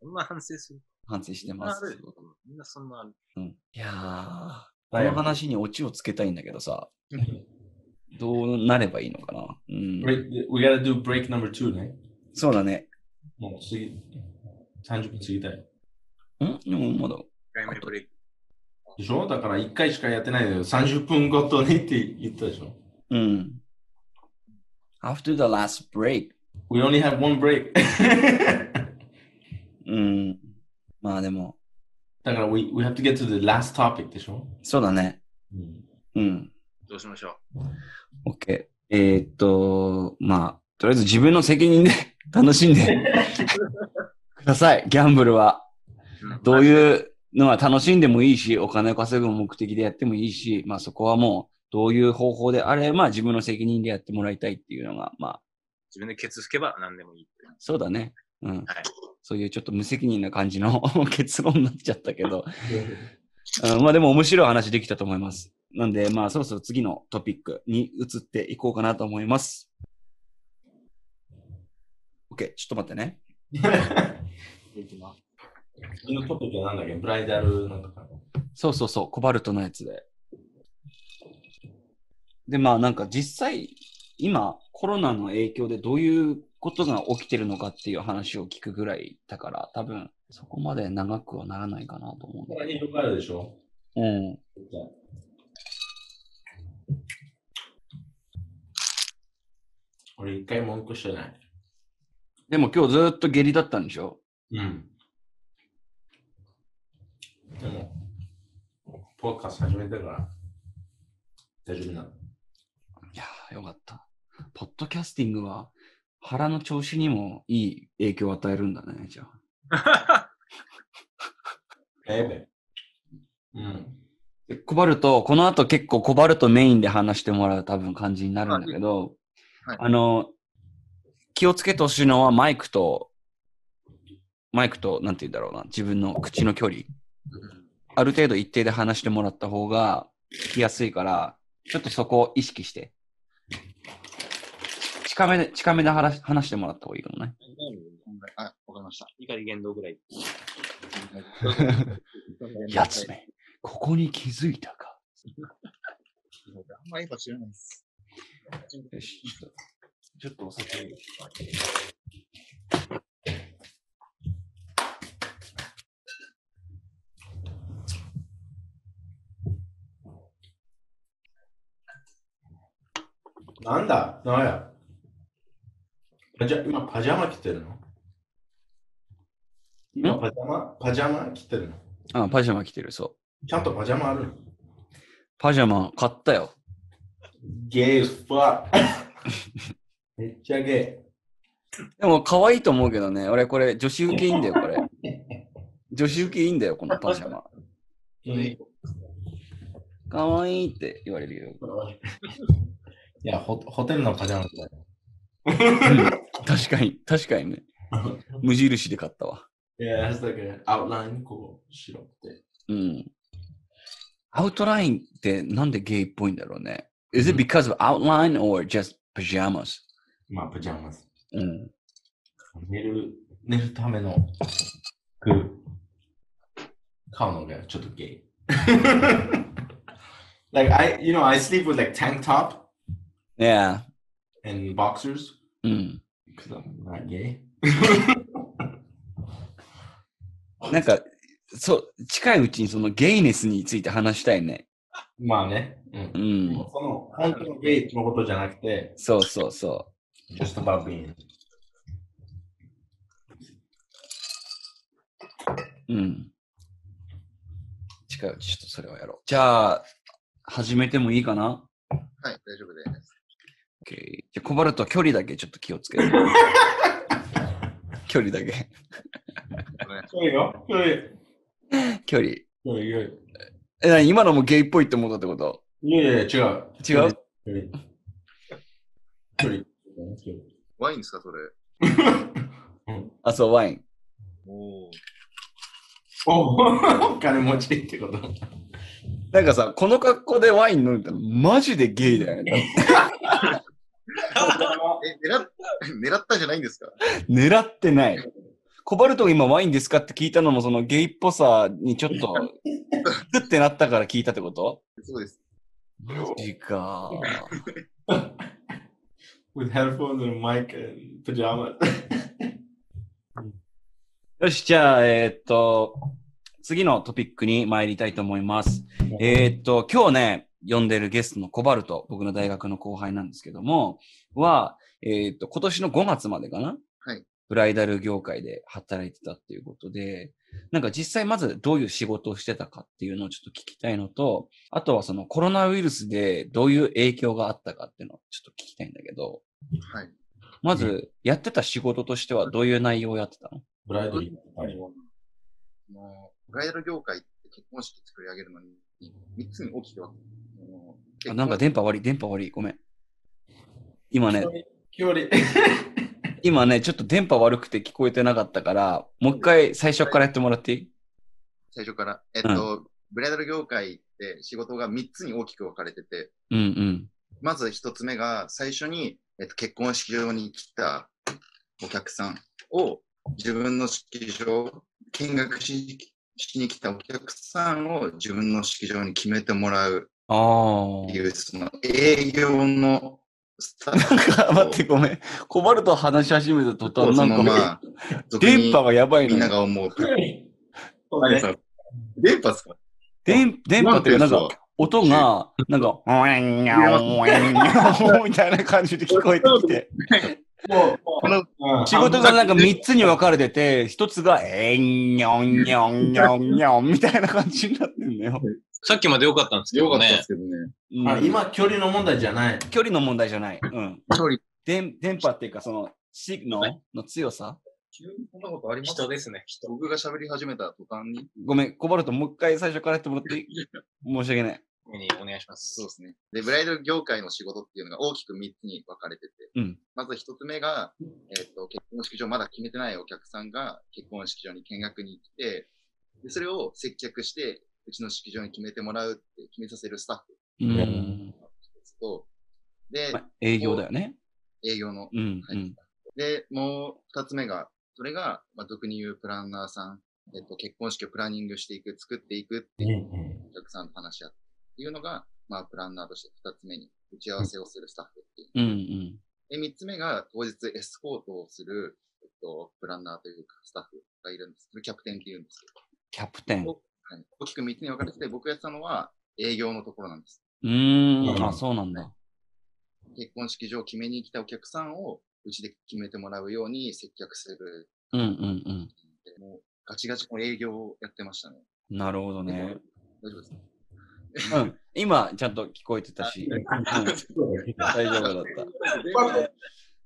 そんな反省する反省してますみんなそんなある。うん。いやー、この話にオチをつけたいんだけどさ、どうなればいいのかな。うん。We gotta do break number two ね。そうだね。もう次、30分過ぎたよ。ん？でもまだ、1回目ブレイク。でしょ？だから1回しかやってないけど、30分ごとにって言ったでしょ？うん。After the last break. ?We only have one break. うん。まあでも、だから we, we have to get to the last topic でしょ、そうだね。うん、うん。どうしましょ OK。えーっと、まあ、とりあえず自分の責任で 楽しんでください。ギャンブルは。う。どうういうのは楽しんでもいいし、お金を稼ぐ目的でやってもいいし、まあそこはもう、どういう方法であれば自分の責任でやってもらいたいっていうのが、まあ自分でケツ拭けば何でもいい。そうだね。うん。はいそういうちょっと無責任な感じの 結論になっちゃったけど、うん、まあでも面白い話できたと思います。なんで、まあそろそろ次のトピックに移っていこうかなと思います。OK、ちょっと待ってね。次のトピックはなんだっけ？ブライダルなんとか。そうそうそう、コバルトのやつで。で、まあなんか実際、今コロナの影響でどういうことが起きてるのかっていう話を聞くぐらいだから、多分そこまで長くはならないかなと思うんだけこれ広がるでしょど。うん。俺一回文句してない。でも今日ずっと下痢だったんでしょ？うん。でも、ポーカス始めてから大丈夫なの？いやー、よかった。ポッドキャスティングは腹の調子にもいい影響を与えるんだね、じゃあ。ええべ。うん。でコバルト、この後結構コバルトメインで話してもらう多分感じになるんだけど、はいあの、気をつけてほしいのはマイクと、マイクと、なんて言うんだろうな、自分の口の距離。ある程度一定で話してもらった方が聞きやすいから、ちょっとそこを意識して。近めで、近めで話し話してもらった方がいいかもね。あ、わかりました。怒り言動ぐらい。やつめ、ここに気づいたか。あんまり今知らないです。よし、ちょっとちょっとお酒。なんだ？なんや？パジャ今パジャマ着てるの？今パジャマ？パジャマ着てるの？あ、パジャマ着てる、そう。ちゃんとパジャマあるの？パジャマ買ったよ。ゲイスパめっちゃゲでも可愛いと思うけどね。俺これ女子受けいいんだよ、これ。女子受けいいんだよ、このパジャマ。イ。うん可愛いって言われるよ。いやホ、ホテルのパジャマみたいな。確かに、確かにね。無印で買ったわ。いや、だけど、アウトラインこう、白って。うん。アウトラインってなんでゲイっぽいんだろうね。Is it because of outline or just pajamas? まあ、パジャマス。うん。寝る、寝るための服。買うのがちょっとゲイ。like, I, you know, I sleep with like tank top Yeah. And boxers? うん。because I'm not gay? なんか、そう、近いうちにそのゲイネスについて話したいね。まあね。うんう。ん。その、本当のゲイのことじゃなくて、そうそうそ just about being. う。うん。近いうちちょっとそれをやろう。じゃあ、始めてもいいかな？はい、大丈夫です。?OK。じゃあ、コバルト距離だけちょっと気をつけて。距離だけ。お願いしそうよ。そうよ。距離。そうよ。え、なに今のもゲイっぽいって思ったってこと？いやいや、違う。違う？距離。距離。ワインですか、それ？あ、そう、ワイン。おお。おお金持ちってこと？なんかさ、この格好でワイン飲んだらマジでゲイだよね。え、狙っ、狙ったんじゃないんですか？狙ってない。コバルトが今ワインですかって聞いたのもそのゲイっぽさにちょっと、グってなったから聞いたってこと？そうです。マジか。with headphones and mic and pajamas. よし、じゃあ、えーっと、次のトピックに参りたいと思います。えーっと、今日ね、呼んでるゲストのコバルト、僕の大学の後輩なんですけども、は、えーっと、今年の5月までかな？はい。ブライダル業界で働いてたっていうことで、なんか実際まずどういう仕事をしてたかっていうのをちょっと聞きたいのと、あとはそのコロナウイルスでどういう影響があったかっていうのをちょっと聞きたいんだけど、はい。まずやってた仕事としてはどういう内容をやってたの？ブライドリー。はいブライダル業界って結婚式作り上げるのに、3つに大きく分けあなんか電波悪い、電波悪い、ごめん。今ね、距離。今ね、ちょっと電波悪くて聞こえてなかったから、もう一回最初からやってもらっていい？最初から。えっと、ブライダル業界って仕事が3つに大きく分かれてて、うんうん。まず1つ目が最初に、えっと、結婚式場に来たお客さんを自分の式場、見学ししに来たお客さんを自分の式場に決めてもらうあっていう、その営業のスタッあ。なんか、フ待って、ごめん。コバルト話し始めた途端、なんか、のまあ、電波がやばいみんなの。が思う。電波ですか？電電波っていうか、なんか、音が、なんか、ウェンニャンウェンニャンみたいな感じで聞こえてきて、仕事がなんか3つに分かれてて、1つが、えんにょんにょんにょんにょんみたいな感じになってんだよ。さっきまで良かったんですけどねよかったで。すけどね。うんあ今、距離の問題じゃない。距離の問題じゃない。うん。距離、電電波っていうか、その、シグナルの強さ？急にそんなことあります？人ですね、人。僕が喋り始めた途端に。ごめん、コバルトもう一回最初からやってもらっていい？申し訳ない。にお願いします。そうですね。で、ブライダル業界の仕事っていうのが大きく3つに分かれてて、うんまず1つ目が、えっ、と、結婚式場まだ決めてないお客さんが結婚式場に見学に来て、でそれを接客して、うちの式場に決めてもらうって決めさせるスタッフうん。と、で、まあ営業だよね。営業の、うん。はいうん。で、もう2つ目が、それが、まあ、俗に言うプランナーさん、えっ、と、結婚式をプランニングしていく、作っていくっていうお客さんと話し合ってっていうのが、まあ、プランナーとして二つ目に打ち合わせをするスタッフっていう。うんうん。で、三つ目が当日エスコートをする、えっと、プランナーというかスタッフがいるんです。それキャプテンって言うんですキャプテン。大きく三つに分かれてて、僕がやってたのは営業のところなんです。うーん。うんあ、そうなんだ。結婚式場を決めに来たお客さんをうちで決めてもらうように接客する。うんうんうん。でもうガチガチの営業をやってましたね。なるほどね。大丈夫ですか？うん。今、ちゃんと聞こえてたし、うん大丈夫だった。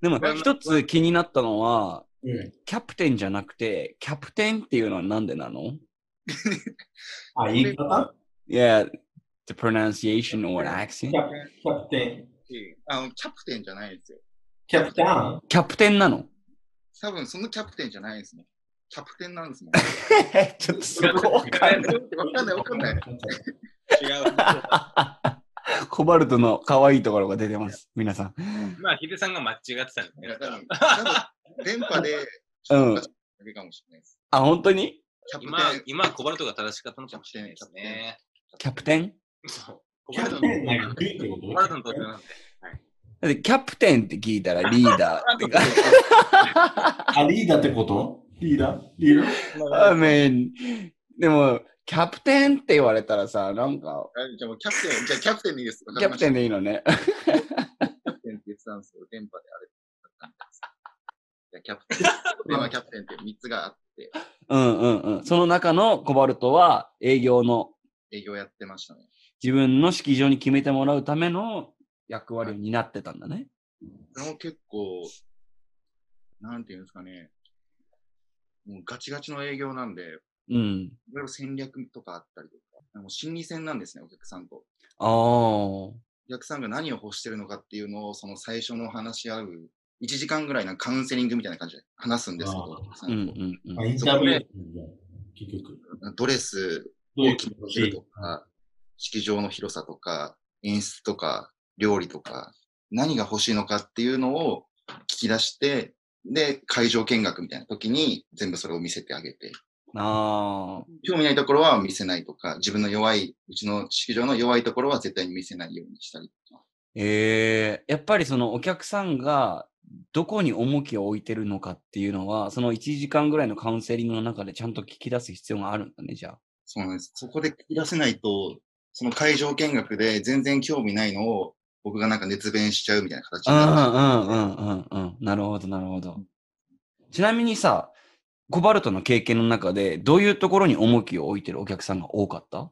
でも、一つ気になったのは、うんキャプテンじゃなくて、キャプテンっていうのはなんでなの？あ、言い方？Yeah, the pronunciation or accent？キャプキャプテン。あの、キャプテンじゃないですよ。キャプテン？キャプテンなの？多分そのキャプテンじゃないですね。キャプテンなんですもん。ちょっとそこわかんない。わかんないわかんない。違う。コバルトの可愛いところが出てます。皆さん。まあ、ヒデさんが間違ってたんいや、だね。電波で、うんだけかもしれないです。あ、本当に？今ン、、今、コバルトが正しかったのかもしれないですね。キャプテン？そう。コキャバルトの？コバルトの登場なんで。だってキャプテンって聞いたらリーダーってか。とあ、リーダーってこと？リーダー？リーダー？I mean, でも、キャプテンって言われたらさ、なんか、あじゃあもうキャプテン、じゃあキャプテンでいいです。キャプテンで。でいいのね。キャプテンって言ってたんですよ。電波であれだったみたいです。じゃあキャプテン。電話キャプテンって3つがあって、うんうんうん。その中のコバルトは営業の営業やってましたね。自分の式場に決めてもらうための役割を担ってたんだね。それも結構、なんていうんですかね。もうガチガチの営業なんで、いうん。ろいろ戦略とかあったりとか、もう心理戦なんですね、お客さんと。ああ。お客さんが何を欲してるのかっていうのを、その最初の話し合う、1時間ぐらいのカウンセリングみたいな感じで話すんですけど、インタビュー。結局。ドレスを決めるとか、式場の広さとか、演出とか、料理とか、何が欲しいのかっていうのを聞き出して、で、会場見学みたいな時に全部それを見せてあげて、ああ。興味ないところは見せないとか、自分の弱い、うちの式場の弱いところは絶対に見せないようにしたりとか。ええやっぱりそのお客さんがどこに重きを置いてるのかっていうのは、その1時間ぐらいのカウンセリングの中でちゃんと聞き出す必要があるんだね、じゃあ。そうなんです。そこで聞き出せないと、その会場見学で全然興味ないのを僕がなんか熱弁しちゃうみたいな形うんうになる。んうんうんうん。なるほど、なるほど。ちなみにさ、コバルトの経験の中で、どういうところに重きを置いてるお客さんが多かった？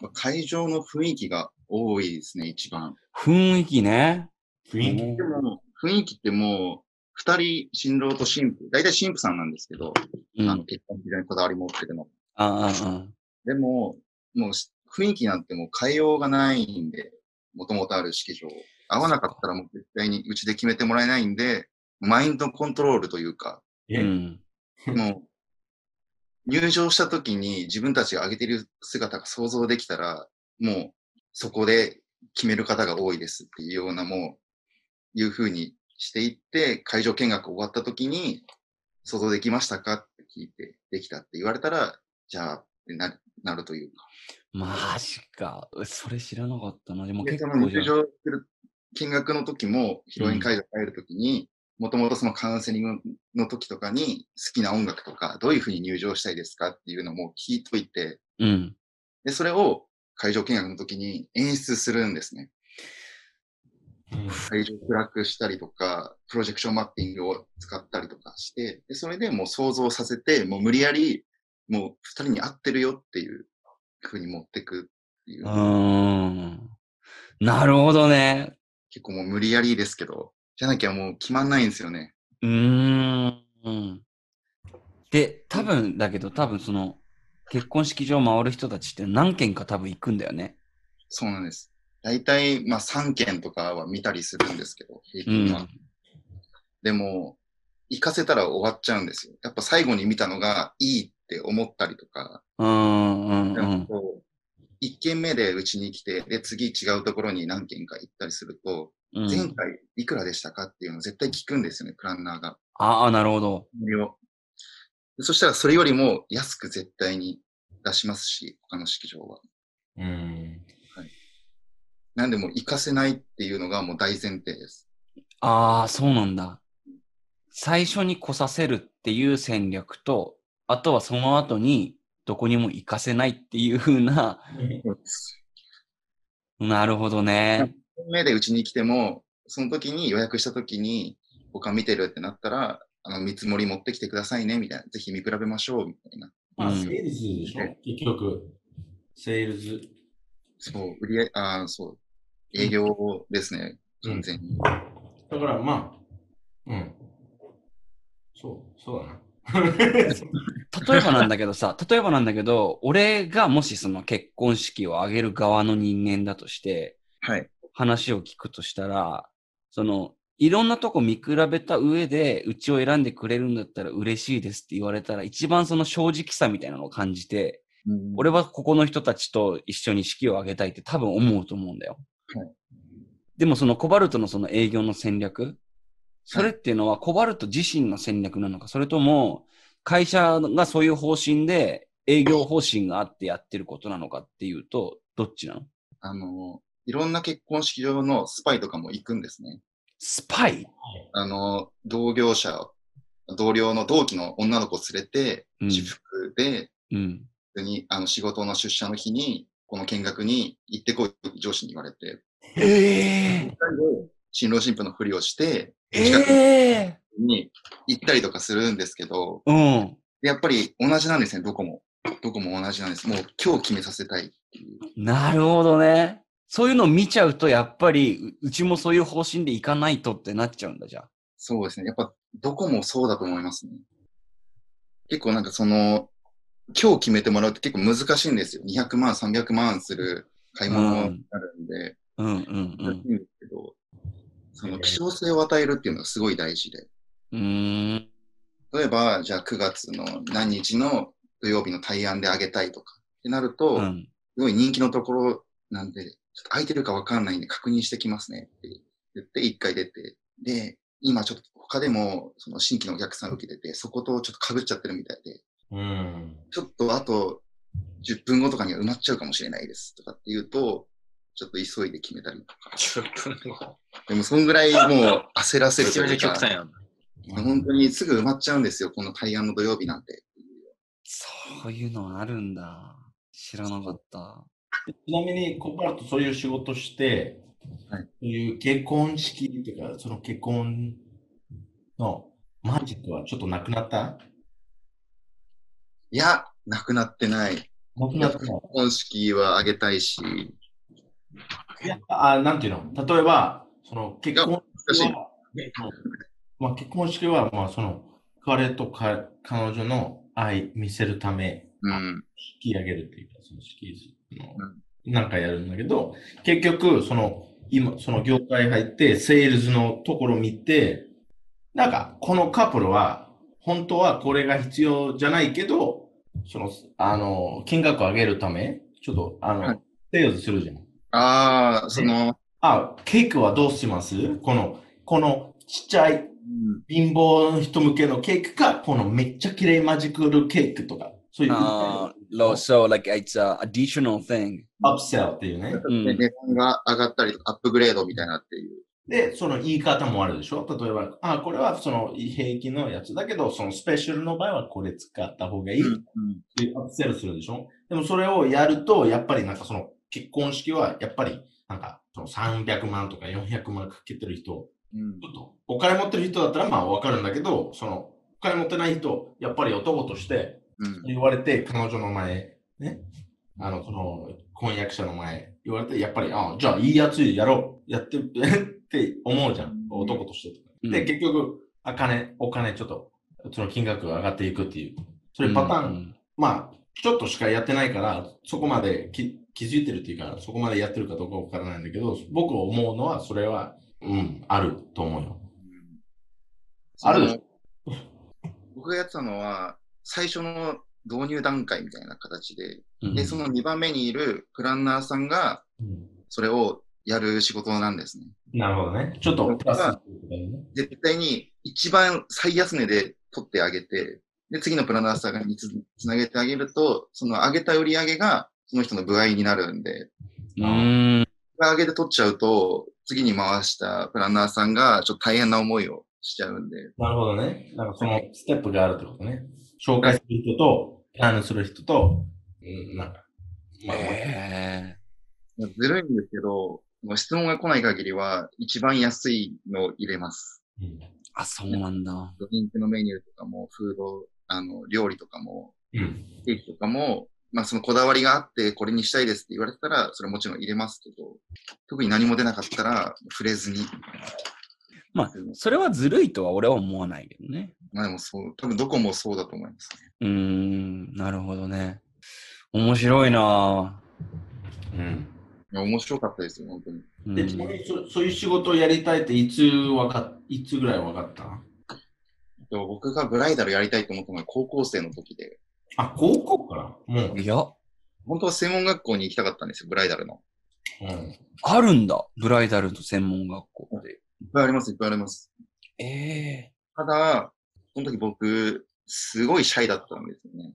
まあ会場の雰囲気が多いですね、一番。雰囲気ね。雰囲気？でも、雰囲気ってもう、二人、新郎と新婦、大体新婦さんなんですけど、うん。あの結婚非常にこだわり持ってるの。ああ、あでも、もう雰囲気なんてもう変えようがないんで、もともとある式場。合わなかったらもう絶対にうちで決めてもらえないんで、マインドコントロールというか、え、うん。もう、入場した時に自分たちが上げてる姿が想像できたら、もうそこで決める方が多いですっていうようなもう、いう風にしていって、会場見学終わった時に、想像できましたか？って聞いて、できたって言われたら、じゃあ、ってななるというか。マジか。それ知らなかったな。でもで、結構じゃあ入場する見学の時も、披露宴会場入る時に、もともとそのカウンセリングの時とかに好きな音楽とか、どういう風に入場したいですかっていうのも聞いといて、うん。で、それを会場見学の時に演出するんですね。会場を暗くしたりとか、プロジェクションマッピングを使ったりとかして、で、それでもう想像させて、もう無理やり、もう二人に合ってるよっていう風に持ってくっていうう。ーん。なるほどね。結構もう無理やりですけど、じゃなきゃもう決まんないんですよね。うーん。で、多分だけど、多分その、結婚式場回る人たちって何件か多分行くんだよね。そうなんです。大体、まあ3件とかは見たりするんですけど、平うん均は。。でも、行かせたら終わっちゃうんですよ。やっぱ最後に見たのがいいって思ったりとか、うんうんでうん。もこう一軒目でうちに来て、で、次違うところに何軒か行ったりすると、うん前回いくらでしたかっていうのを絶対聞くんですよね、プランナーが。ああ、なるほど。そしたらそれよりも安く絶対に出しますし、他の式場は。うん。なんでもう行かせないっていうのがもう大前提です。ああ、そうなんだ。最初に来させるっていう戦略と、あとはその後にどこにも行かせないっていう風な、なるほどね。目でうちに来ても、その時に予約した時に、他見てるってなったら、あの、見積もり持ってきてくださいね、みたいな。ぜひ見比べましょう、みたいな。まあ、うんセールスでしょ結局、セールス。そう、売り上げ、ああ、そう。営業ですね。完全に。だからまあ、うん。そう、そうだな。例えばなんだけどさ、例えばなんだけど、俺がもしその結婚式を挙げる側の人間だとして、はい。話を聞くとしたら、その、いろんなとこ見比べた上で、うちを選んでくれるんだったら嬉しいですって言われたら、一番その正直さみたいなのを感じて、俺はここの人たちと一緒に式を挙げたいって多分思うと思うんだよ。はい。でもそのコバルトのその営業の戦略、それっていうのはコバルト自身の戦略なのか、それとも会社がそういう方針で営業方針があってやってることなのかっていうと、どっちなの？あの、いろんな結婚式場のスパイとかも行くんですね。スパイ？あの、同業者、同僚の同期の女の子を連れて、うん。私服で、うん。普通に、あの、仕事の出社の日に、この見学に行ってこい、上司に言われて、ええ新郎新婦のふりをして、え近くえに行ったりとかするんですけど、うん。でやっぱり同じなんですね、どこも。どこも同じなんです。もう今日決めさせたいっていう。なるほどね。そういうのを見ちゃうと、やっぱりう、うちもそういう方針でいかないとってなっちゃうんだ、じゃあ。そうですね。やっぱどこもそうだと思いますね。結構なんかその、今日決めてもらうって結構難しいんですよ。200万、300万する買い物になるんで、うんうんう難しん。いんですけど、その希少性を与えるっていうのがすごい大事で。うーん。例えば、じゃあ9月の何日の土曜日の対案であげたいとかってなると、うん。すごい人気のところなんで、ちょっと空いてるかわかんないんで確認してきますねって言って一回出て、で、今ちょっと他でもその新規のお客さん受けてて、そことちょっと被っちゃってるみたいで、うん。ちょっとあと10分後とかには埋まっちゃうかもしれないですとかって言うと、ちょっと急いで決めたりとか。10分後。でもそんぐらいもう焦らせるというか、極端やん。本当にすぐ埋まっちゃうんですよ、この対案の土曜日なんて。そういうのあるんだ。知らなかった。ちなみに、コバルトそういう仕事して、はいそういう結婚式というか、その結婚のマジックはちょっとなくなった？いや、なくなってない。なくなったの結婚式はあげたいし、いやあ、なんていうの？例えば、その結婚式は、まあ、結婚式は、まあ、その、彼とか彼女の愛見せるため、うん。引き上げるっていうか、その式の。なんかやるんだけど、結局、その、今、その業界入って、セールスのところ見て、なんか、このカップルは、本当はこれが必要じゃないけど、その、あの、金額を上げるため、ちょっと、あの、はいセールスするじゃん。ああ、その、あ、ケーキはどうします？この、このちっちゃいうん貧乏の人向けのケーキか、このめっちゃ綺麗マジックケーキとか、そういう、Uh, low, so like it's a additional thing. アップセルっていうね。うん値段が上がったりアップグレードみたいなっていう。で、その言い方もあるでしょ？例えば、あ、これはその平均のやつだけど、そのスペシャルの場合はこれ使った方がいい。っていうアップセルするでしょ？でもそれをやると、やっぱりなんかその結婚式は、やっぱりなんかその300万とか400万かけてる人、うん。ちょっとお金持ってる人だったらまあわかるんだけど、そのお金持ってない人、やっぱり男としてうん。言われて、彼女の前、ね、あの、その婚約者の前言われて、やっぱり、あじゃあいいやつやろう、やって って思うじゃん、男としてとか。で、うん。結局、あ金、お金ちょっと、その金額が上がっていくっていう、そういうパターン、まあ、ちょっとしかやってないから、そこまでき気づいてるっていうか、そこまでやってるかどうかわからないんだけど、僕は思うのは、それは、うん、あると思うよ。ある 僕がやってたのは、最初の導入段階みたいな形で、うん。で、その2番目にいるプランナーさんが、それをやる仕事なんですね。なるほどね。ちょっとプラスね。絶対に一番最安値で取ってあげて、で、次のプランナーさんにつつなげてあげると、その上げた売り上げがその人の歩合になるんで、うーん。上げて取っちゃうと、次に回したプランナーさんがちょっと大変な思いをしちゃうんで、なるほどね。なんかそのステップがあるってことね。紹介する人と、プランする人と、うん、なんか、まあ、えずるいんですけど、もう質問が来ない限りは一番安いのを入れます。うんー、あ、そうなんだ。人気のメニューとかも、フード、あの、料理とかも、うん。ケーキとかも、まあそのこだわりがあって、これにしたいですって言われたら、それはもちろん入れますけど、特に何も出なかったら、触れずに。まあ、それはずるいとは俺は思わないけどね。まあでもそう、多分どこもそうだと思いますね。うーん、なるほどね。面白いなうん。面白かったですよ、本当に。ぁ。うんで、ちなみにそそういう仕事をやりたいっていつわかっ、いつぐらいわかった？でも僕がブライダルやりたいと思ったのは高校生の時で、あ、高校から？もう。いや、本当は専門学校に行きたかったんですよ、ブライダルの。うん。あるんだ。ブライダルと専門学校って。いっぱいあります、いっぱいあります。ええただ、その時僕、すごいシャイだったんですよね。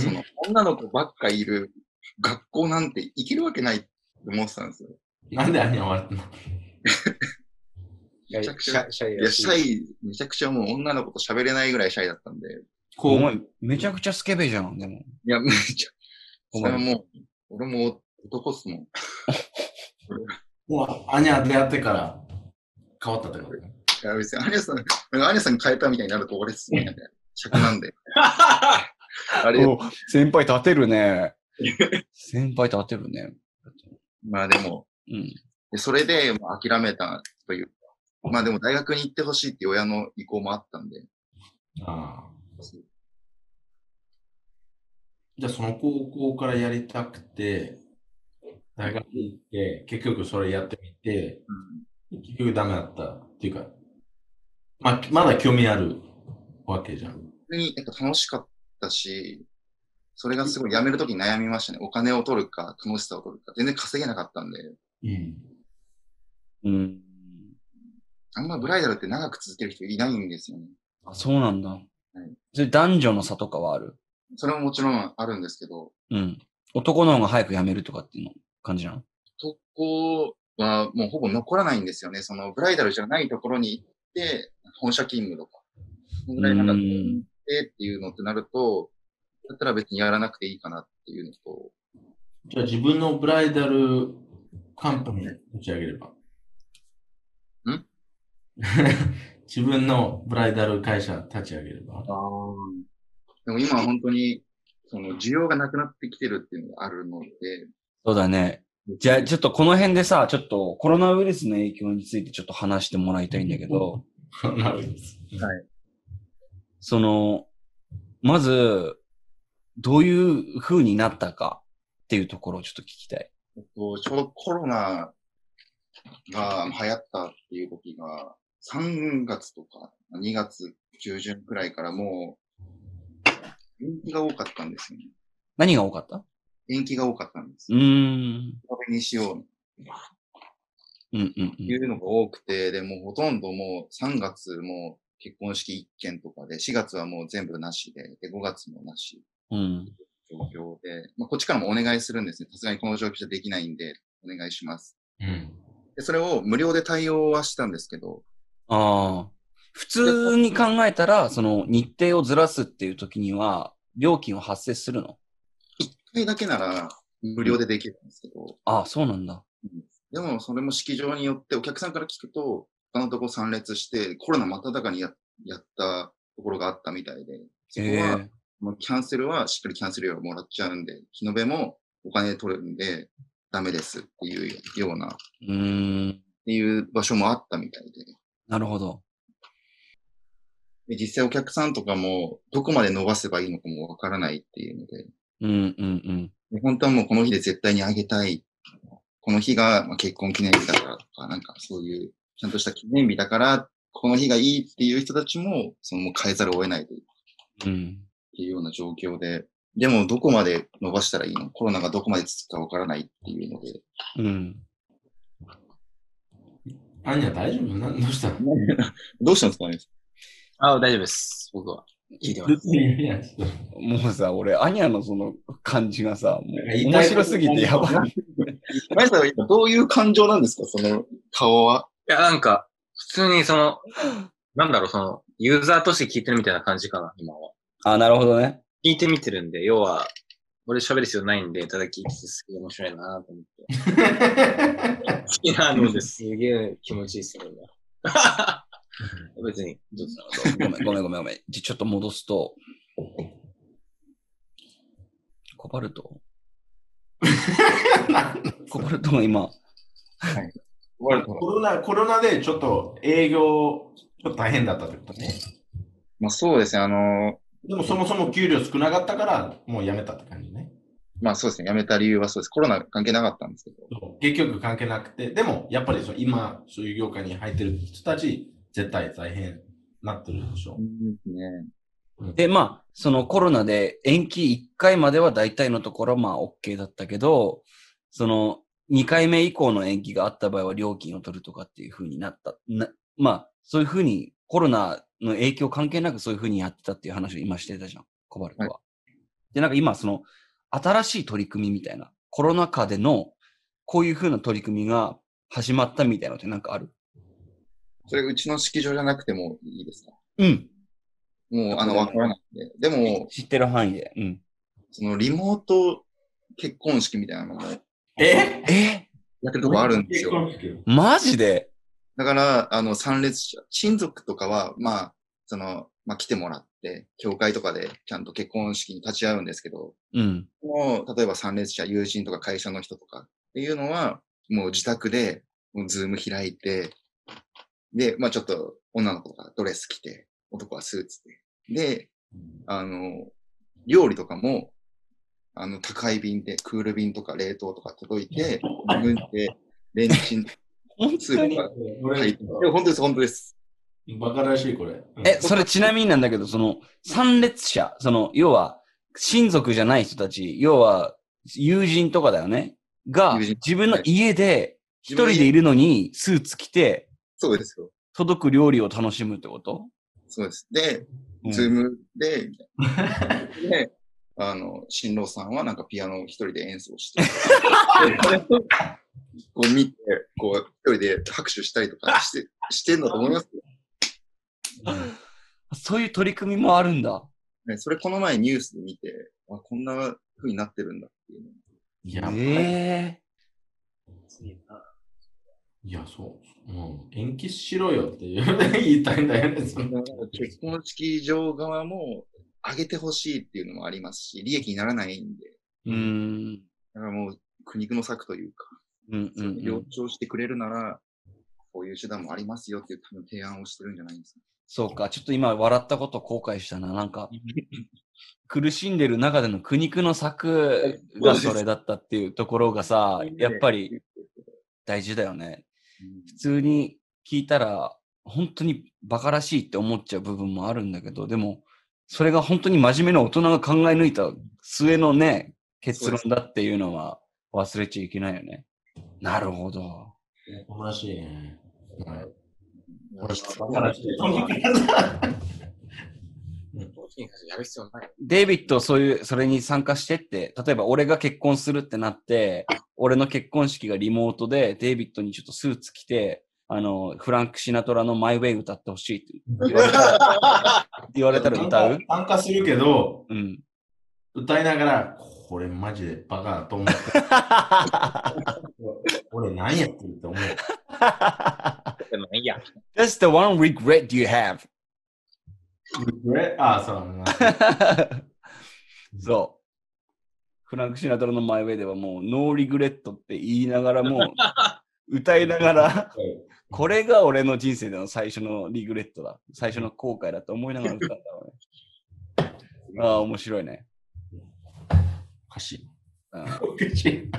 その女の子ばっかいる学校なんて行けるわけないって思ってたんですよ。なんであんに笑ったのめちゃくちゃ、いや、シャイ、めちゃくちゃもう女の子と喋れないぐらいシャイだったんで、お前、めちゃくちゃスケベじゃん、でも。いや、めちゃ、お前もう、俺も男っすもん。もう、アニャ出会ってから変わったってこと？いや、別にアニャさん、アニャさんに変えたみたいになると俺っすね、みたいな。尺なんで。あれ、お先輩立てるね。先輩立てるね。まあでも、うん。でそれで諦めたというか。まあでも大学に行ってほしいっていう親の意向もあったんで。ああ。じゃあその高校からやりたくて、大学行って、結局それやってみて、結局ダメだったっていうか、まあ、まだ興味あるわけじゃん。普通に楽しかったし、それがすごい辞めるときに悩みましたね。お金を取るか、楽しさを取るか。全然稼げなかったんで、うん。うん。あんまブライダルって長く続ける人いないんですよね。あ、そうなんだ。それ男女の差とかはある？それももちろんあるんですけど、うん。男の方が早く辞めるとかっていうの感じなの？そこはもうほぼ残らないんですよね。そのブライダルじゃないところに行って、本社勤務とか、そのぐらいなんか、うんでっていうのってなると、だったら別にやらなくていいかなっていうのと、じゃあ自分のブライダルカンパニー立ち上げれば。ん？自分のブライダル会社立ち上げれば。でも今は本当に、その需要がなくなってきてるっていうのがあるので、そうだね。じゃあ、ちょっとこの辺でさ、ちょっとコロナウイルスの影響についてちょっと話してもらいたいんだけど、なるほどです。その、まず、どういう風になったかっていうところをちょっと聞きたい。えっと、ちょうどコロナが流行ったっていう時が、3月とか2月中旬くらいからもう、延期が多かったんですよね。何が多かった？延期が多かったんですう。ーん。これにしよううんうんうん。いうのが多くて、でもうほとんどもう3月も結婚式1件とかで、4月はもう全部なしで、で5月もなしうん。状況で、まあ、こっちからもお願いするんですね。さすがにこの状況じゃできないんで、お願いします。うん。で、それを無料で対応はしたんですけど、ああ。普通に考えたら、その日程をずらすっていう時には、料金は発生するの？1回だけなら無料でできるんですけど、ああ、そうなんだ。でもそれも式場によってお客さんから聞くと、他のとこ参列して、コロナ真っ只中にややったところがあったみたいで、そこええは、もうキャンセルはしっかりキャンセル料をもらっちゃうんで、日延べもお金取るんでダメですっていうような、っうーん。ていう場所もあったみたいで。なるほど。で実際お客さんとかもどこまで伸ばせばいいのかもわからないっていうので、うんうんうん。で本当はもうこの日で絶対にあげたい。この日がまあ結婚記念日だからとか、なんかそういうちゃんとした記念日だから、この日がいいっていう人たちも、そのもう変えざるを得ないといううん。っていうような状況で、でもどこまで伸ばしたらいいの？コロナがどこまで続くかわからないっていうので、うん。アンニャ大丈夫？などうしたの？どうしたんですかねあ、大丈夫です。僕は。聞いてます。もうさ、俺、アニャのその感じがさ、もう面白すぎてやばい。マイさんは今どういう感情なんですかその顔は？いや、なんか、普通にその、なんだろう、その、ユーザーとして聞いてるみたいな感じかな、今は。あ、なるほどね。聞いてみてるんで、要は、俺喋る必要ないんで、ただ聞いててすげえ面白いなと思って。好きなのですげえ気持ちいいっすね。今 別に、どうぞ。ごめん、ごめん、ごめん、ごめん。じゃちょっと戻すと、コバルト コバルトが今、コロナ、コロナでちょっと営業、ちょっと大変だったってことね。まあそうですね、あの、でもそもそも給料少なかったから、もう辞めたって感じね。まあそうですね、辞めた理由はそうです。コロナ関係なかったんですけど。結局関係なくて、でもやっぱりそう今、そういう業界に入ってる人たち、絶対大変なってるでしょ。ね。で、まあ、そのコロナで延期1回までは大体のところまあ OK だったけど、その2回目以降の延期があった場合は料金を取るとかっていう風になった。なまあ、そういう風にコロナの影響関係なくそういう風にやってたっていう話を今してたじゃん、コバルトは。で、なんか今その新しい取り組みみたいな、コロナ禍でのこういう風な取り組みが始まったみたいなのってなんかある？それうちの式場じゃなくてもいいですか？うん。もう、あの、わからないんで。でも、知ってる範囲で。うん。そのリモート結婚式みたいなのもえ？えやってるとこあるんですよ。マジで？だから、あの、参列者、親族とかは、まあ、その、まあ、来てもらって、教会とかでちゃんと結婚式に立ち会うんですけど、うん。もう、例えば参列者、友人とか会社の人とかっていうのは、もう自宅で、もうズーム開いて、で、まあちょっと女の子がドレス着て、男はスーツで。で、あの、料理とかも、あの、宅配便で、クール便とか冷凍とか届いて、自分でレンチン、本スープが入って、いや本当です、本当です。バカらしい、これ。え、それちなみになんだけど、その、参列者、その、要は、親族じゃない人たち、要は、友人とかだよね？が、自分の家で、一人でいるのに、スーツ着て、そうですよ。届く料理を楽しむってこと？そうです。で、うんズームで、みたいなで、あの、新郎さんはなんかピアノを一人で演奏して、こう見て、こう、一人で拍手したりとかして、してんだと思いますよそういう取り組みもあるんだ。ね。それこの前ニュースで見て、あ、こんな風になってるんだっていうの。やばい。えいや、そう。うん、延期しろよっていう言いたいんだよね。結婚式場側も上げてほしいっていうのもありますし、利益にならないんで、ー、うーん。だからもう苦肉の策というか、うんうんう了ん。承してくれるなら、こういう手段もありますよっていう多分提案をしてるんじゃないんですか。そうか、ちょっと今笑ったこと後悔したな。なんか、苦しんでる中での苦肉の策がそれだったっていうところがさ、やっぱり大事だよね。普通に聞いたら、本当にバカらしいって思っちゃう部分もあるんだけど、でも、それが本当に真面目な大人が考え抜いた末のね、結論だっていうのは忘れちゃいけないよね。なるほど。おらしいね。はい。デイビッド、そういう、それに参加してって、例えば俺が結婚するってなって、俺の結婚式がリモートで、デイビッドにちょっとスーツ着て、あの、フランク・シナトラのマイ・ウェイ歌ってほしいって 言われたら、言われたら歌う？参加するけど、うん。歌いながら、これマジでバカだと思って、俺何やってるって思う。でもいいや？That's the one regret you have. えああ、そう。そう。フランク・シナトラのマイ・ウェイではもう、ノーリグレットって言いながらも、歌いながら、これが俺の人生での最初のリグレットだ。最初の後悔だと思いながら歌ったんだろうね。ああ、面白いね。おかしい。うんおかしい。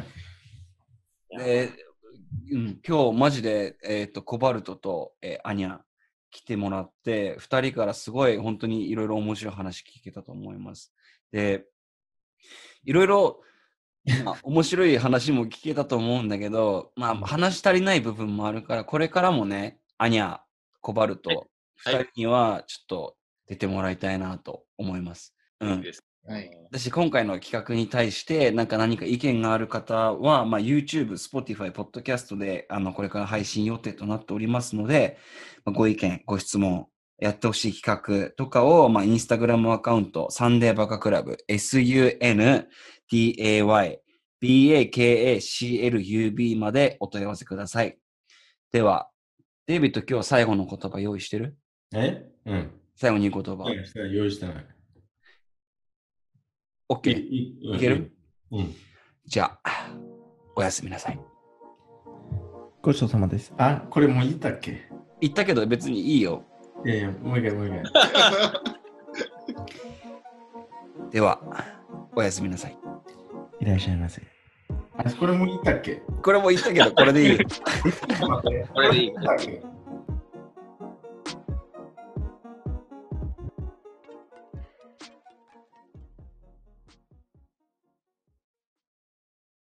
で、うん、今日マジで、えっ、と、コバルトと、えーアニャ来てもらって、二人からすごい本当にいろいろ面白い話聞けたと思います。で、いろいろ、まあ、面白い話も聞けたと思うんだけど、まあ、話し足りない部分もあるから、これからもね、アニャ、コバルト、はい二人にはちょっと出てもらいたいなと思います。うん。です。はい。私、今回の企画に対して、なんか何か意見がある方は、まあ、YouTube、Spotify、Podcast で、あの、これから配信予定となっておりますので、まあ、ご意見、ご質問、やってほしい企画とかを、まあ、インスタグラムアカウント、サンデーバカクラブ、sunday, bakaclub までお問い合わせください。では、デイビッド、今日最後の言葉用意してる？え？うん。最後に言う言葉。用意してない。OK。いいける？うん。じゃあ、おやすみなさい。ごちそうさまです。あ、これもう言ったっけ？言ったけど別にいいよ。いやいや、もう一回もう一回。では、おやすみなさい。いらっしゃいませ。あ、これも言ったっけ？これも言ったけど、これでいい これでいい。